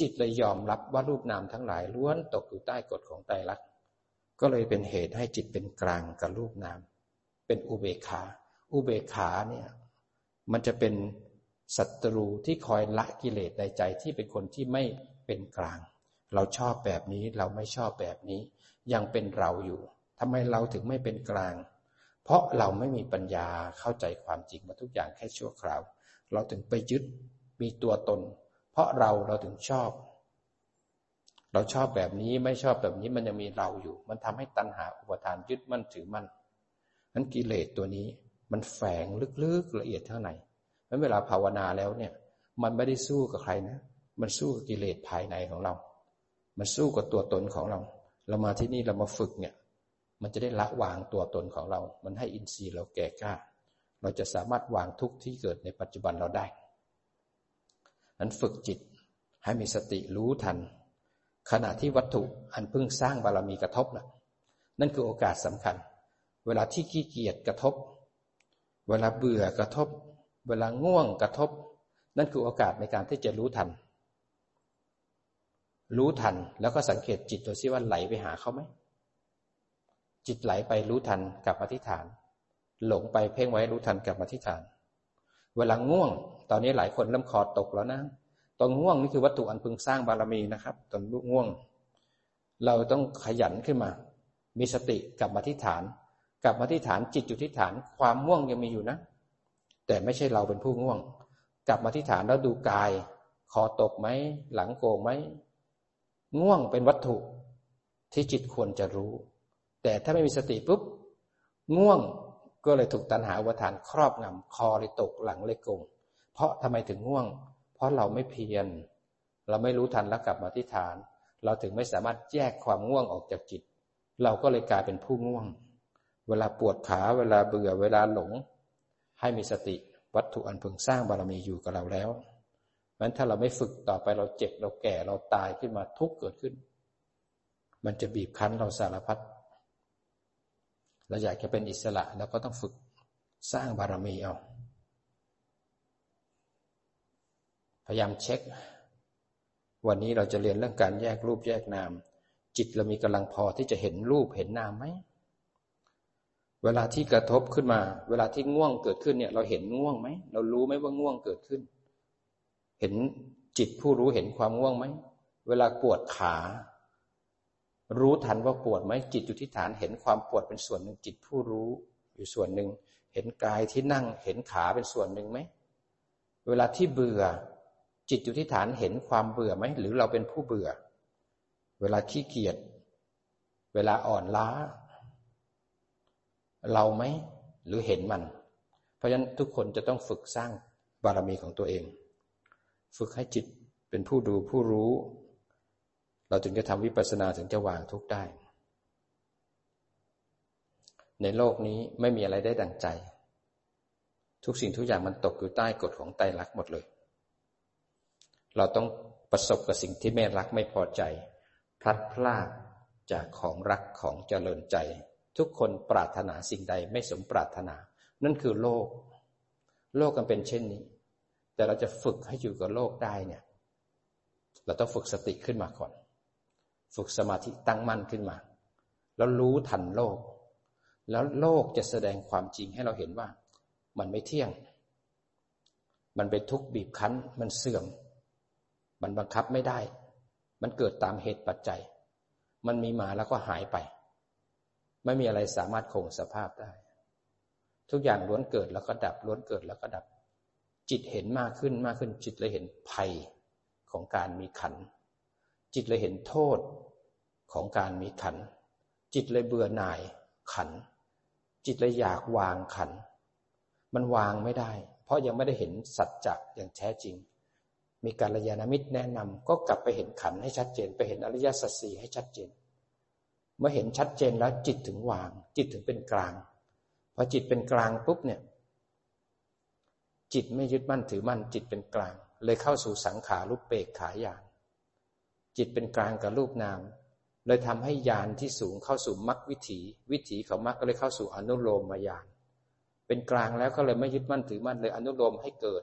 จิตเลยยอมรับว่ารูปนามทั้งหลายล้วนตกอยู่ใต้กฎของไตรลักษณ์ก็เลยเป็นเหตุให้จิตเป็นกลางกับรูปนาม เป็นอุเบกขา อุเบกขาเนี่ยมันจะเป็นศัตรูที่คอยละกิเลสในใจที่เป็นคนที่ไม่เป็นกลาง เราชอบแบบนี้เราไม่ชอบแบบนี้ ยังเป็นเราอยู่ทำไมเราถึงไม่เป็นกลาง เพราะเราไม่มีปัญญาเข้าใจความจริงมาทุกอย่างแค่ชั่วคราว เราถึงไปยึดมีตัวตน เพราะเราเราถึงชอบ เราชอบแบบนี้ไม่ชอบแบบนี้มันยังมีเราอยู่ มันทำให้ตัณหาอุปทานยึดมั่นถือมั่นนั้นกิเลสตัวนี้มันแฝงลึกๆละเอียดเท่าไหร่นั้นเวลาภาวนาแล้วเนี่ย มันไม่ได้สู้กับใครนะ มันสู้กับกิเลสภายในของเรา มันสู้กับตัวตนของเรา เรามาที่นี่เรามาฝึกเนี่ย มันจะได้ละวางตัวตนของเรา มันให้อินทรีย์เราแก่กล้า เราจะสามารถวางทุกข์ที่เกิดในปัจจุบันเราได้นั้นฝึกจิตให้มีสติรู้ทัน ขณะที่วัตถุอันเพิ่งสร้างบารมีกระทบนะนั่นคือโอกาสสำคัญ เวลาที่ขี้เกียจกระทบ เวลาเบื่อกระทบ เวลาง่วงกระทบ นั่นคือโอกาสในการที่จะรู้ทัน รู้ทัน แล้วก็สังเกตจิตตัวซิว่าไหลไปหาเขาไหม จิตไหลไปรู้ทันกลับมาที่ฐาน หลงไปเพ่งไว้รู้ทันกลับมาที่ฐาน เวลาง่วง ตอนนี้หลายคนเริ่มคอตกแล้วนะตอนง่วงนี่คือวัตถุอันพึงสร้างบารมีนะครับตอนง่วง เราต้องขยันขึ้นมา มีสติกับมาที่ฐานกลับมาที่ฐานจิตอยู่ที่ฐานความง่วงยังมีอยู่นะ แต่ไม่ใช่เราเป็นผู้ง่วง กลับมาที่ฐานแล้วดูกายคอตกไหม หลังโกงไหม ง่วงเป็นวัตถุที่จิตควรจะรู้ แต่ถ้าไม่มีสติปุ๊บ ง่วงก็เลยถูกตัณหาอุปทานครอบงำคอเลยตกหลังเลยกงเพราะทำไมถึงง่วง เพราะเราไม่เพียรเราไม่รู้ทันแล้วกลับมาที่ฐาน เราถึงไม่สามารถแยกความง่วงออกจากจิต เราก็เลยกลายเป็นผู้ง่วง เวลาปวดขาเวลาเบื่อเวลาหลง ให้มีสติวัตถุอันพึงสร้างบารมีอยู่กับเราแล้ว ราะถ้าเราไม่ฝึกต่อไปเราเจ็บเราแก่เราตายขึ้นมาทุกเกิดขึ้น มันจะบีบคั้นเราสารพัดเราอยากจะเป็นอิสระเราก็ต้องฝึกสร้างบารมีเอา พยายามเช็ค วันนี้เราจะเรียนเรื่องการแยกรูปแยกนาม จิตเรามีกำลังพอที่จะเห็นรูปเห็นนามไหมเวลาที่กระทบขึ้นมา เวลาที่ง่วงเกิดขึ้นเนี่ย เราเห็นง่วงไหม เรารู้ไหมว่าง่วงเกิดขึ้น เห็นจิตผู้รู้เห็นความง่วงไหม เวลาปวดขา รู้ทันว่าปวดไหมจิตอยู่ที่ฐานเห็นความปวดเป็นส่วนหนึ่งจิตผู้รู้อยู่ส่วนหนึ่ง เห็นกายที่นั่งเห็นขาเป็นส่วนหนึ่งไหม เวลาที่เบื่อ จิตอยู่ที่ฐานเห็นความเบื่อไหม หรือเราเป็นผู้เบื่อ เวลาขี้เกียจเวลาอ่อนล้า เราไหมหรือเห็นมัน เพราะฉะนั้นทุกคนจะต้องฝึกสร้างบารมีของตัวเอง ฝึกให้จิตเป็นผู้ดูผู้รู้ เราจึงจะทำวิปัสสนาถึงจะวางทุกได้ ในโลกนี้ไม่มีอะไรได้ดังใจ ทุกสิ่งทุกอย่างมันตกอยู่ใต้กฎของไตรลักษณ์หมดเลย เราต้องประสบกับสิ่งที่ไม่รักไม่พอใจ พลัดพรากจากของรักของเจริญใจ ทุกคนปรารถนาสิ่งใดไม่สมปรารถนา นั่นคือโลก โลกกันเป็นเช่นนี้ แต่เราจะฝึกให้อยู่กับโลกได้เนี่ย เราต้องฝึกสติขึ้นมาก่อน ฝึกสมาธิตั้งมั่นขึ้นมา แล้วรู้ทันโลก แล้วโลกจะแสดงความจริงให้เราเห็นว่า มันไม่เที่ยง มันเป็นทุกข์บีบคั้น มันเสื่อม มันบังคับไม่ได้ มันเกิดตามเหตุปัจจัย มันมีมาแล้วก็หายไป ไม่มีอะไรสามารถคงสภาพได้ ทุกอย่างล้วนเกิดแล้วก็ดับล้วนเกิดแล้วก็ดับ จิตเห็นมากขึ้นมากขึ้น จิตเลยเห็นภัยของการมีขัน จิตเลยเห็นโทษของการมีขัน จิตเลยเบื่อหน่ายขัน จิตเลยอยากวางขัน มันวางไม่ได้ เพราะยังไม่ได้เห็นสัจจะอย่างแท้จริง มีการยานามิตรแนะนำก็กลับไปเห็นขันให้ชัดเจน ไปเห็นอริยสัจสี่ให้ชัดเจน เมื่อเห็นชัดเจนแล้วจิตถึงวาง จิตถึงเป็นกลางพอจิตเป็นกลางปุ๊บเนี่ย จิตไม่ยึดมั่นถือมั่น จิตเป็นกลาง เลยเข้าสู่สังขารุปเปกขายานจิตเป็นกลางกับรูปนาม เลยทำให้ยานที่สูงเข้าสู่มรรควิถี วิถีของมรรคก็เลยเข้าสู่อนุโลมมายาน เป็นกลางแล้วก็เลยไม่ยึดมั่นถือมั่นเลยอนุโลมให้เกิด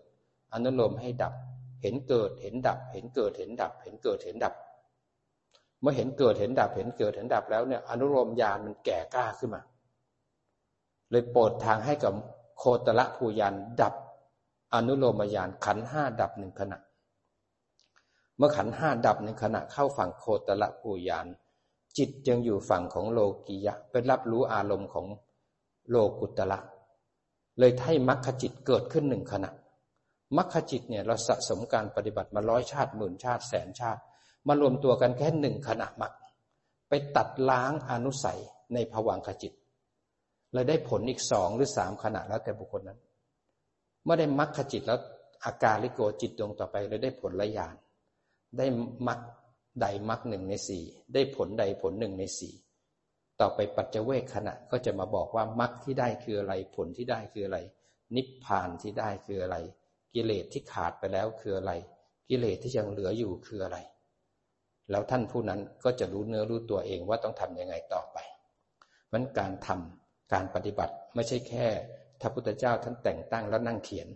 อนุโลมให้ดับ เห็นเกิดเห็นดับ เห็นเกิดเห็นดับ เห็นเกิดเห็นดับ เมื่อเห็นเกิดเห็นดับ เห็นเกิดเห็นดับแล้วเนี่ยอนุโลมยานมันแก่กล้าขึ้นมา เลยโปรดทางให้กับโคตรละภูยานดับ อนุโลมยานขันห้าดับหนึ่งขณะ เมื่อขันห้าดับหนึ่งขณะเข้าฝั่งโคตรภูยาน จิตยังอยู่ฝั่งของโลกียะเป็นรับรู้อารมณ์ของโลกุตละ เลยให้มรรคจิตเกิดขึ้นหนึ่งขณะมรรคจิตเนี่ยเราสะสมการปฏิบัติมาร้อยชาติหมื่นชาติแสนชาติ มารวมตัวกันแค่หนึ่งขณะมรรคไปตัดล้างอนุสัยในภวังคจิตเลยได้ผลอีกสองหรือสามขณะแล้วแต่บุคคลนั้น เมื่อได้มรรคจิตแล้วอาการลิโกจิตดวงต่อไปเลยได้ผลละยานได้มรรคใดมรรคหนึ่งในสี่ได้ผลใดผลหนึ่งในสี่ต่อไปปัจเจเวคขณะก็จะมาบอกว่ามรรคที่ได้คืออะไรผลที่ได้คืออะไร นิพพานที่ได้คืออะไร กิเลสที่ขาดไปแล้วคืออะไร กิเลสที่ยังเหลืออยู่คืออะไร แล้วท่านผู้นั้นก็จะรู้เนื้อรู้ตัวเองว่าต้องทํำยังไงต่อไปมันการทำการปฏิบัติไม่ใช่แค่ พระพุทธเจ้าท่านแต่งตั้งแล้วนั่งเขียน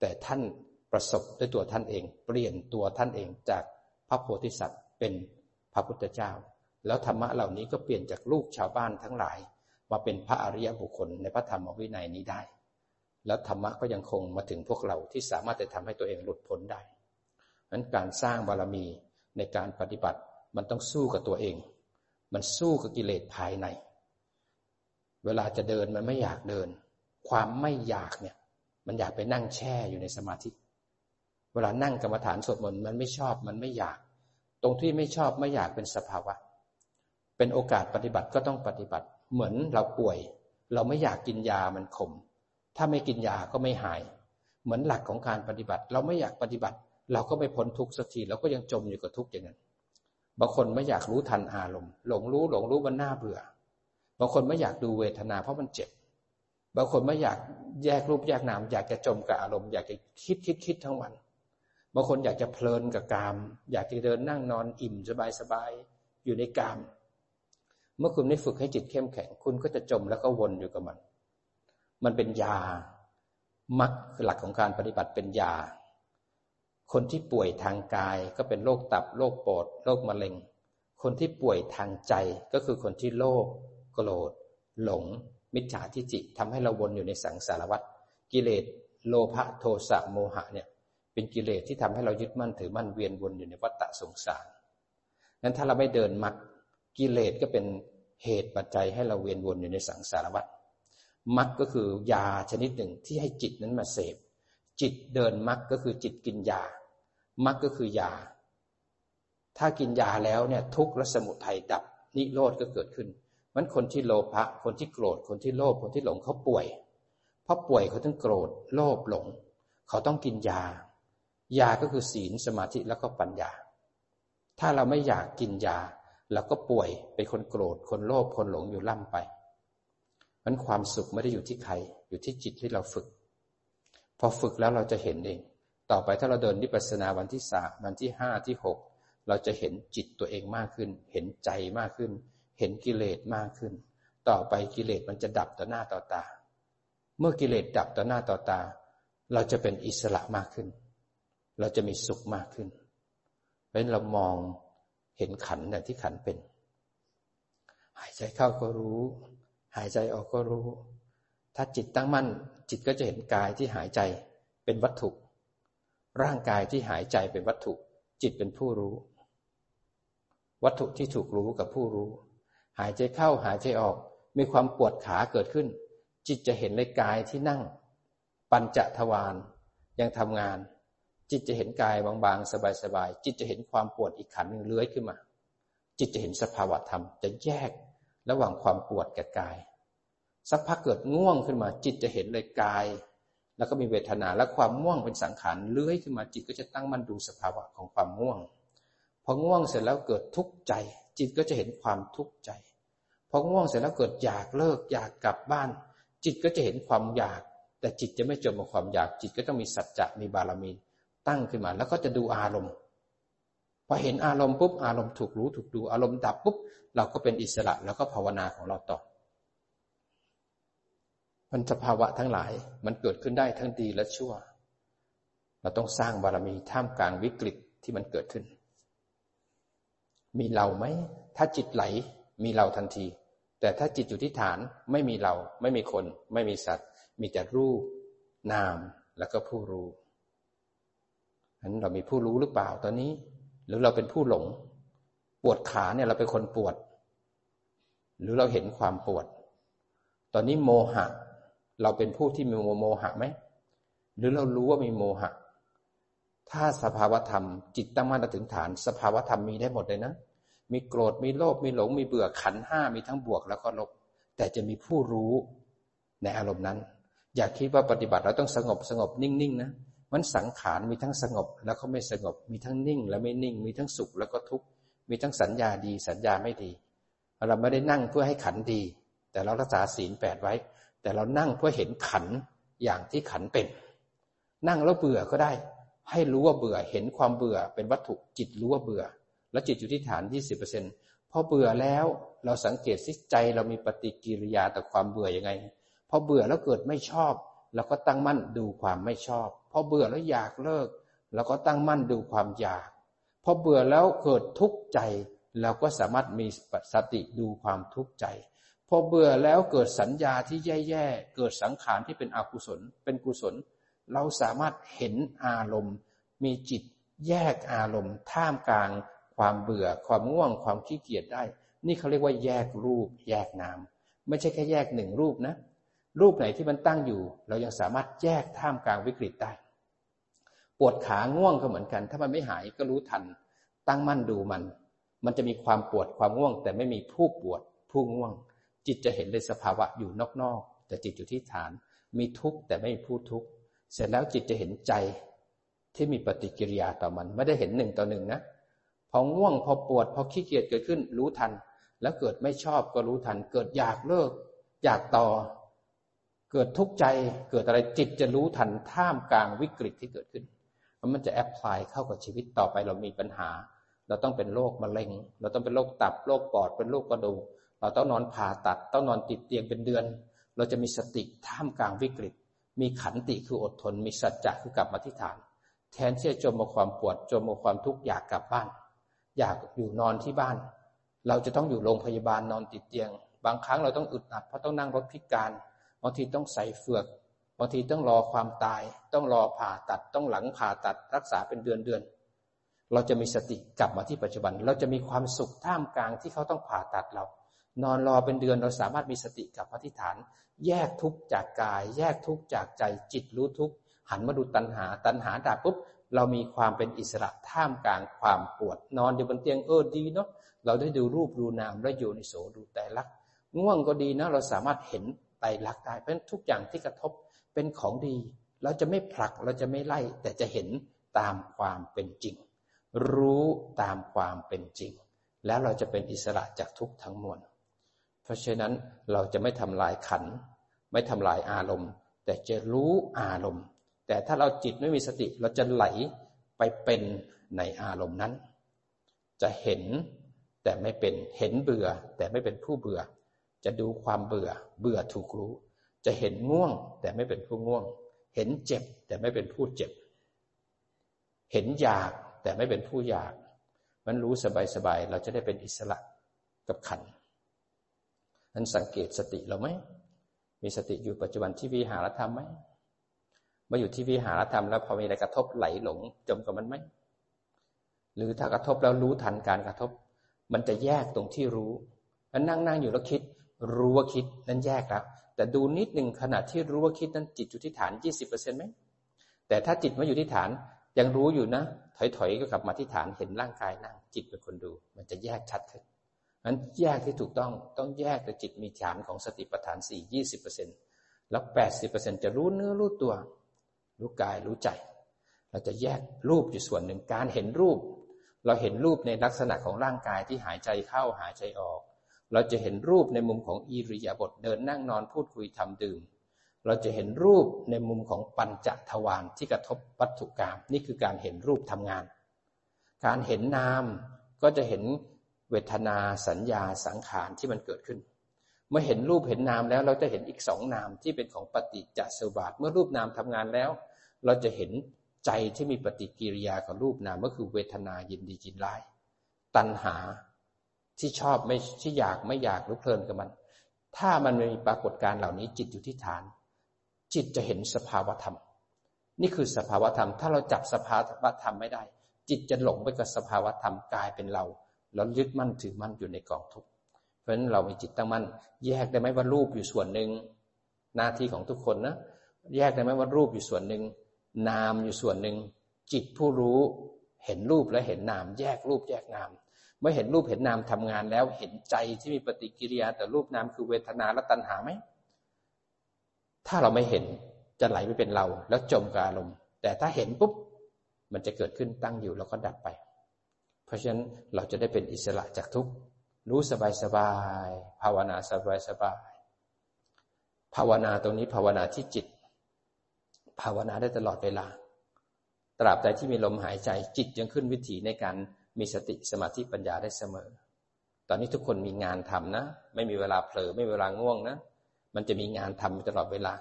แต่ท่านประสบด้วยตัวท่านเอง เปลี่ยนตัวท่านเองจากพระโพธิสัตว์เป็นพระพุทธเจ้า แล้วธรรมะเหล่านี้ก็เปลี่ยนจากลูกชาวบ้านทั้งหลาย มาเป็นพระอริยบุคคลในพระธรรมวินัยนี้ได้ แล้วธรรมะก็ยังคงมาถึงพวกเราที่สามารถจะทำให้ตัวเองหลุดพ้นได้นั้นการสร้างบารมีในการปฏิบัติมันต้องสู้กับตัวเอง มันสู้กับกิเลสภายใน เวลาจะเดินมันไม่อยากเดิน ความไม่อยากเนี่ย มันอยากไปนั่งแช่อยู่ในสมาธิ เวลานั่งกรรมฐานสวดมนต์มันไม่ชอบมันไม่อยาก ตรงที่ไม่ชอบไม่อยากเป็นสภาวะ เป็นโอกาสปฏิบัติก็ต้องปฏิบัติ เหมือนเราป่วย เราไม่อยากกินยามันขม ถ้าไม่กินยาก็ไม่หาย เหมือนหลักของการปฏิบัติ เราไม่อยากปฏิบัติ เราก็ไม่พ้นทุกข์สักทีเราก็ยังจมอยู่กับทุกข์อย่างนั้นบางคนไม่อยากรู้ทันอารมณ์ หลงรู้หลงรู้มันน่าเบื่อบางคนไม่อยากดูเวทนาเพราะมันเจ็บ บางคนไม่อยากแยกรูปแยกนาม อยากจะจมกับอารมณ์ อยากจะคิดคิดคิดทั้งวัน บางคนอยากจะเพลินกับกาม อยากจะเดินนั่งนอนอิ่มสบายสบายอยู่ในกาม เมื่อคุณไม่ฝึกให้จิตเข้มแข็ง คุณก็จะจมแล้วก็วนอยู่กับมัน มันเป็นยา มักหลักของการปฏิบัติเป็นยา คนที่ป่วยทางกายก็เป็นโรคตับโรคปอดโรคมะเร็ง คนที่ป่วยทางใจก็คือคนที่โลภโกรธหลง มิจฉาทิจิทำให้เราวนอยู่ในสังสารวัฏกิเลสโลภะโทสะโมหะเนี่ยเป็นกิเลสที่ทำให้เรายึดมั่นถือมั่นเวียนวนอยู่ในวัฏฏะสงสารนั้นถ้าเราไม่เดินมรรคกิเลสก็เป็นเหตุปัจจัยให้เราเวียนวนอยู่ในสังสารวัฏมรรคก็คือยาชนิดหนึ่งที่ให้จิตนั้นมาเสพ จิตเดินมรรคก็คือจิตกินยามรรคก็คือยา ถ้ากินยาแล้วเนี่ยทุกข์และสมุทัยดับนิโรธก็เกิดขึ้น มันคนที่โลภะคนที่โกรธคนที่โลภคนที่หลงเขาป่วยเพราะป่วยเขาต้องโกรธโลภหลง เขาต้องกินยา ยาก็คือศีลสมาธิแล้วก็ปัญญา ถ้าเราไม่อยากกินยาเราก็ป่วยเป็นคนโกรธ คนโลภคนหลงอยู่ล่ำไปมันความสุขไม่ได้อยู่ที่ใคร อยู่ที่จิตที่เราฝึก พอฝึกแล้วเราจะเห็นเอง ต่อไปถ้าเราเดินนิพพานาวันที่สามวันที่ห้าที่หกเราจะเห็นจิตตัวเองมากขึ้น เห็นใจมากขึ้น เห็นกิเลสมากขึ้น ต่อไปกิเลสมันจะดับต่อหน้าต่อตา เมื่อกิเลสดับต่อหน้าต่อตา เราจะเป็นอิสระมากขึ้น เราจะมีสุขมากขึ้น เพราะฉะนั้นเรามองเห็นขันอย่างที่ขันเป็น หายใจเข้าก็รู้ หายใจออกก็รู้ ถ้าจิตตั้งมั่น จิตก็จะเห็นกายที่หายใจเป็นวัตถุ ร่างกายที่หายใจเป็นวัตถุ จิตเป็นผู้รู้ วัตถุที่ถูกรู้กับผู้รู้ หายใจเข้าหายใจออก มีความปวดขาเกิดขึ้น จิตจะเห็นในกายที่นั่ง ปัญจทวารยังทำงาน จิตจะเห็นกายบางๆ สบายๆ จิตจะเห็นความปวดอีกขันหนึ่งเลื้อยขึ้นมา จิตจะเห็นสภาวะธรรมจะแยกระหว่างความปวดกับกาย สักพักเกิดง่วงขึ้นมา จิตจะเห็นเลยกาย แล้วก็มีเวทนาและความง่วงเป็นสังขารเลื้อยขึ้นมาจิตก็จะตั้งมั่นดูสภาวะของความง่วงพอง่วงเสร็จแล้วเกิดทุกข์ใจ จิตก็จะเห็นความทุกข์ใจ พอง่วงเสร็จแล้วเกิดอยากเลิกอยากกลับบ้าน จิตก็จะเห็นความอยาก แต่จิตจะไม่จมกับความอยาก จิตก็ต้องมีสัจจะมีบารมีตั้งขึ้นมา แล้วก็จะดูอารมณ์พอเห็นอารมณ์ปุ๊บอารมณ์ถูกรู้ถูกดูอารมณ์ดับปุ๊บเราก็เป็นอิสระแล้วก็ภาวนาของเราต่อมันสภาวะทั้งหลายมันเกิดขึ้นได้ทั้งดีและชั่ว เราต้องสร้างบารมีท่ามกลางวิกฤตที่มันเกิดขึ้น มีเราไหม ถ้าจิตไหล มีเราทันที แต่ถ้าจิตอยู่ที่ฐานไม่มีเรา ไม่มีคน ไม่มีสัตว์ มีแต่รูป นามแล้วก็ผู้รู้นั้นเรามีผู้รู้หรือเปล่าตอนนี้ หรือเราเป็นผู้หลง ปวดขาเนี่ยเราเป็นคนปวด หรือเราเห็นความปวด ตอนนี้โมหะ เราเป็นผู้ที่มีโมหะไหมหรือเรารู้ว่ามีโมหะ ถ้าสภาวธรรม จิตตั้งมั่นถึงฐาน สภาวธรรมมีได้หมดเลยนะ มีโกรธมีโลภมีหลงมีเบื่อขันห้ามีทั้งบวกแล้วก็ลบ แต่จะมีผู้รู้ในอารมณ์นั้น อย่าคิดว่าปฏิบัติเราต้องสงบสงบนิ่งๆนะมันสังขารมีทั้งสงบแล้วก็ไม่สงบ มีทั้งนิ่ง และไม่นิ่ง มีทั้งสุขแล้วก็ทุกข์มีทั้งสัญญาดี สัญญาไม่ดี เราไม่ได้นั่งเพื่อให้ขันดี แต่เรารักษาศีลแปดไว้ แต่เรานั่งเพื่อเห็นขันอย่างที่ขันเป็น นั่งแล้วเบื่อก็ได้ ให้รู้ว่าเบื่อเห็นความเบื่อเป็นวัตถุจิตรู้ว่าเบื่อ แล้วจิตอยู่ที่ฐาน20%พอเบื่อแล้วเราสังเกตสิใจเรามีปฏิกิริยาต่อความเบื่อยังไง พอเบื่อแล้วเกิดไม่ชอบเราก็ตั้งมั่นดูความไม่ชอบ พอเบื่อแล้วอยากเลิกเราก็ตั้งมั่นดูความอยาก พอเบื่อแล้วเกิดทุกข์ใจเราก็สามารถมีสติดูความทุกข์ใจ พอเบื่อแล้วเกิดสัญญาที่แย่ๆ เกิดสังขารที่เป็นอกุศล เป็นกุศล เราสามารถเห็นอารมณ์ มีจิตแยกอารมณ์ ท่ามกลาง ความเบื่อความง่วงความขี้เกียจได้ นี่เขาเรียกว่าแยกรูป แยกนามไม่ใช่แค่แยกหนึ่งรูปนะ รูปไหนที่มันตั้งอยู่ เรายังสามารถแยกท่ามกลางวิกฤตได้ ปวดขาง่วงก็เหมือนกัน ถ้ามันไม่หายก็รู้ทัน ตั้งมั่นดูมัน มันจะมีความปวดความง่วง แต่ไม่มีผู้ปวด ผู้ง่วง จิตจะเห็นเลยสภาวะอยู่นอกๆแต่จิตอยู่ที่ฐาน มีทุกข์แต่ไม่มีผู้ทุกข์เสร็จแล้วจิตจะเห็นใจที่มีปฏิกิริยาต่อมัน ไม่ได้เห็นหนึ่งต่อหนึ่งนะ พอง่วงพอปวด พอขี้เกียจเกิดขึ้นรู้ทัน แล้วเกิดไม่ชอบก็รู้ทัน เกิดอยากเลิก อยากต่อ เกิดทุกข์ใจเกิดอะไรจิตจะรู้ทันท่ามกลางวิกฤตที่เกิดขึ้นมันจะ apply เข้ากับชีวิตต่อไปเรามีปัญหา เราต้องเป็นโรคมะเร็ง เราต้องเป็นโรคตับโรคปอดเป็นโรคกระดูกเราต้องนอนผ่าตัด ต้องนอนติดเตียงเป็นเดือน เราจะมีสติท่ามกลางวิกฤต มีขันติคืออดทน มีสัจจะคือกลับมาที่ฐาน แทนที่จะจมมาความปวดจมมาความทุกข์อยากกลับบ้าน อยากอยู่นอนที่บ้าน เราจะต้องอยู่โรงพยาบาลนอนติดเตียง บางครั้งเราต้องอึดอัดเพราะต้องนั่งรถพิการบางทีต้องใส่เฝือกบางทีต้องรอความตาย ต้องรอผ่าตัดต้องหลังผ่าตัดรักษาเป็นเดือนเดือนเราจะมีสติกลับมาที่ปัจจุบัน เราจะมีความสุขท่ามกลางที่เขาต้องผ่าตัดเรา นอนรอเป็นเดือนเราสามารถมีสติกลับมาที่ฐาน แยกทุกจากกาย แยกทุกจากใจจิตรู้ทุกหันมาดูตัณหา ตัณหาดับปุ๊บ เรามีความเป็นอิสระท่ามกลางความปวด นอนอยู่บนเตียงเออดีเนาะเราได้ดูรูปดูนามและอยู่ในโสดูแต่ลักง่วงก็ดีนะ เราสามารถเห็นไตรลักษณ์ได้เพราะฉะนั้นทุกอย่างที่กระทบเป็นของดี เราจะไม่ผลักเราจะไม่ไล่ แต่จะเห็นตามความเป็นจริง รู้ตามความเป็นจริง แล้วเราจะเป็นอิสระจากทุกทั้งมวลเพราะฉะนั้นเราจะไม่ทำลายขัน ไม่ทำลายอารมณ์ แต่จะรู้อารมณ์ แต่ถ้าเราจิตไม่มีสติเราจะไหลไปเป็นในอารมณ์นั้น จะเห็นแต่ไม่เป็นเห็นเบื่อ แต่ไม่เป็นผู้เบื่อ จะดูความเบื่อ เบื่อถูกรู้ จะเห็นง่วง แต่ไม่เป็นผู้ง่วง เห็นเจ็บ แต่ไม่เป็นผู้เจ็บ เห็นอยากแต่ไม่เป็นผู้อยาก มันรู้สบายๆเราจะได้เป็นอิสระกับขันนั้นสังเกตสติเราไหมมีสติอยู่ปัจจุบันที่วิหารธรรมไหม มาอยู่ที่วิหารธรรมแล้วพอมีอะไรกระทบไหลหลง จมกับมันไหมหรือถ้ากระทบแล้วรู้ทันการกระทบ มันจะแยกตรงที่รู้แล้วนั่งนั่งอยู่แล้วคิด รู้ว่าคิดนั้นแยกแล้วแต่ดูนิดหนึ่งขณะที่รู้ว่าคิดนั้นจิตอยู่ที่ฐานยี่สิบเปอร์เซ็นต์ไหมแต่ถ้าจิตมาอยู่ที่ฐานยังรู้อยู่นะ ถอยๆก็กลับมาที่ฐานเห็นร่างกายนั่ง จิตเป็นคนดู มันจะแยกชัดขึ้นนั้นแยกที่ถูกต้องต้องแยกแต่จิตมีฐานของสติปัฏฐานสี่ยี่สิบเปอร์เซ็นต์แล้วแปดสิบเปอร์เซ็นต์จะรู้เนื้อรู้ตัว รู้กายรู้ใจ เราจะแยกรูปอยู่ส่วนหนึ่งการเห็นรูป เราเห็นรูปในลักษณะของร่างกายที่หายใจเข้าหายใจออก เราจะเห็นรูปในมุมของอิริยาบถเดินนั่งนอนพูดคุยทำดื่ม เราจะเห็นรูปในมุมของปัญจทวารที่กระทบวัตถุกรรมนี่คือการเห็นรูปทำงาน การเห็นนามก็จะเห็นเวทนาสัญญาสังขารที่มันเกิดขึ้น เมื่อเห็นรูปเห็นนามแล้วเราจะเห็นอีกสองนามที่เป็นของปฏิจจสมบัติเมื่อรูปนามทำงานแล้ว เราจะเห็นใจที่มีปฏิกิริยากับรูปนามก็คือเวทนายินดียินร้าย ตัณหาที่ชอบไม่ที่อยากไม่อยากหรือเพลินกับมัน ถ้ามันมีปรากฏการเหล่านี้จิตอยู่ที่ฐาน จิตจะเห็นสภาวธรรม นี่คือสภาวธรรม ถ้าเราจับสภาวธรรมไม่ได้ จิตจะหลงไปกับสภาวธรรมกลายเป็นเรา แล้วยึดมั่นถือมั่นอยู่ในกองทุกข์เพราะฉะนั้นเรามีจิตตั้งมั่น แยกได้ไหมว่ารูปอยู่ส่วนหนึ่งหน้าที่ของทุกคนนะแยกได้ไหมว่ารูปอยู่ส่วนหนึ่ง นามอยู่ส่วนหนึ่ง จิตผู้รู้เห็นรูปและเห็นนาม แยกรูปแยกนาม เมื่อเห็นรูปเห็นนามทำงานแล้วเห็นใจที่มีปฏิกิริยาแต่รูปนามคือเวทนาและตัณหาไหมถ้าเราไม่เห็นจะไหลไปเป็นเรา แล้วจมกับอารมณ์ แต่ถ้าเห็นปุ๊บมันจะเกิดขึ้นตั้งอยู่แล้วก็ดับไป เพราะฉะนั้นเราจะได้เป็นอิสระจากทุกข์รู้สบายสบาย ภาวนาสบายสบาย ภาวนาตรงนี้ภาวนาที่จิต ภาวนาได้ตลอดเวลา ตราบใดที่มีลมหายใจจิตยังขึ้นวิถีในการมีสติสมาธิปัญญาได้เสมอ ตอนนี้ทุกคนมีงานทำนะ ไม่มีเวลาเผลอไม่มีเวลาง่วงนะ มันจะมีงานทำตลอดเวลา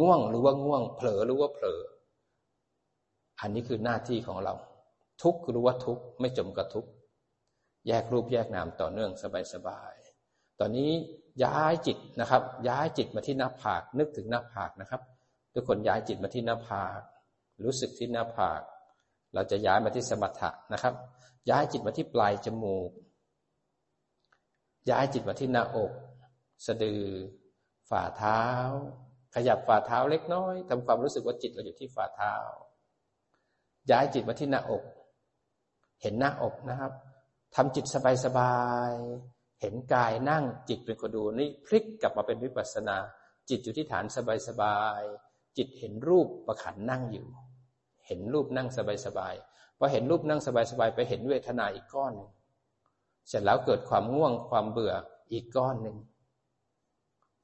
ง่วงหรือว่าง่วง เผลอหรือว่าเผลอ อันนี้คือหน้าที่ของเรา ทุกรู้ว่าทุกไม่จมกับทุกแยกรูปแยกนามต่อเนื่องสบายๆตอนนี้ย้ายจิตนะครับ ย้ายจิตมาที่หน้าผากนึกถึงหน้าผากนะครับ ทุกคนย้ายจิตมาที่หน้าผาก รู้สึกที่หน้าผาก เราจะย้ายมาที่สมถะนะครับ ย้ายจิตมาที่ปลายจมูก ย้ายจิตมาที่หน้าอก สะดือ ฝ่าเท้า ขยับฝ่าเท้าเล็กน้อยทำความรู้สึกว่าจิตเราอยู่ที่ฝ่าเท้า ย้ายจิตมาที่หน้าอก เห็นหน้าอกนะครับทำจิตสบายๆ เห็นกายนั่งจิตเป็นคนดูนี่พลิกกลับมาเป็นวิปัสสนา จิตอยู่ที่ฐานสบายๆ จิตเห็นรูปประขันนั่งอยู่ เห็นรูปนั่งสบายๆพอเห็นรูปนั่งสบายๆไปเห็นเวทนาอีกก้อนหนึ่งเสร็จแล้วเกิดความง่วงความเบื่ออีกก้อนหนึ่ง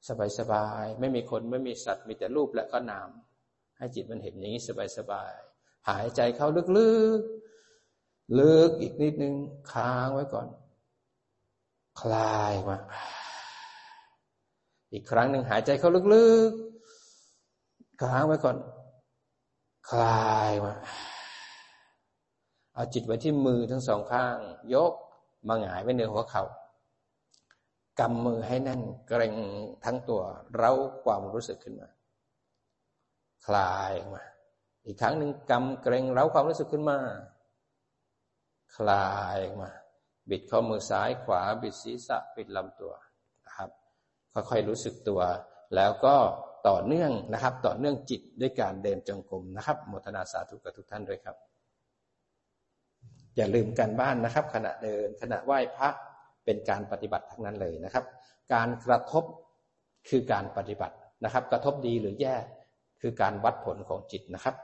สบายสบายไม่มีคนไม่มีสัตว์มีแต่รูปและก็นาม ให้จิตมันเห็นอย่างนี้สบายสบายหายใจเข้าลึกๆลึกอีกนิดนึงค้างไว้ก่อน คลายมาอีกครั้งหนึ่งหายใจเข้าลึกๆ ค้างไว้ก่อน คลายมา เอาจิตไว้ที่มือทั้งสองข้าง ยกมาหงายไว้เหนือหัวเขา่ากำมือให้แน่นเกรงทั้งตัวเร้าความรู้สึกขึ้นมา คลายมา อีกครั้งหนึ่งกำเกรงเร้าความรู้สึกขึ้นมา คลายมา บิดข้อมือซ้ายขวา บิดศีรษะปิดลำตัวนะครับค่อยๆรู้สึกตัว แล้วก็ ต่อเนื่องนะครับ ต่อเนื่องจิตด้วยการเดินจงกรมนะครับโมทนาสาธุกับทุกท่านด้วยครับ อย่าลืมการบ้านนะครับ ขณะเดินขณะไหว้พระเป็นการปฏิบัติทั้งนั้นเลยนะครับ การกระทบคือการปฏิบัตินะครับ กระทบดีหรือแย่คือการวัดผลของจิตนะครับ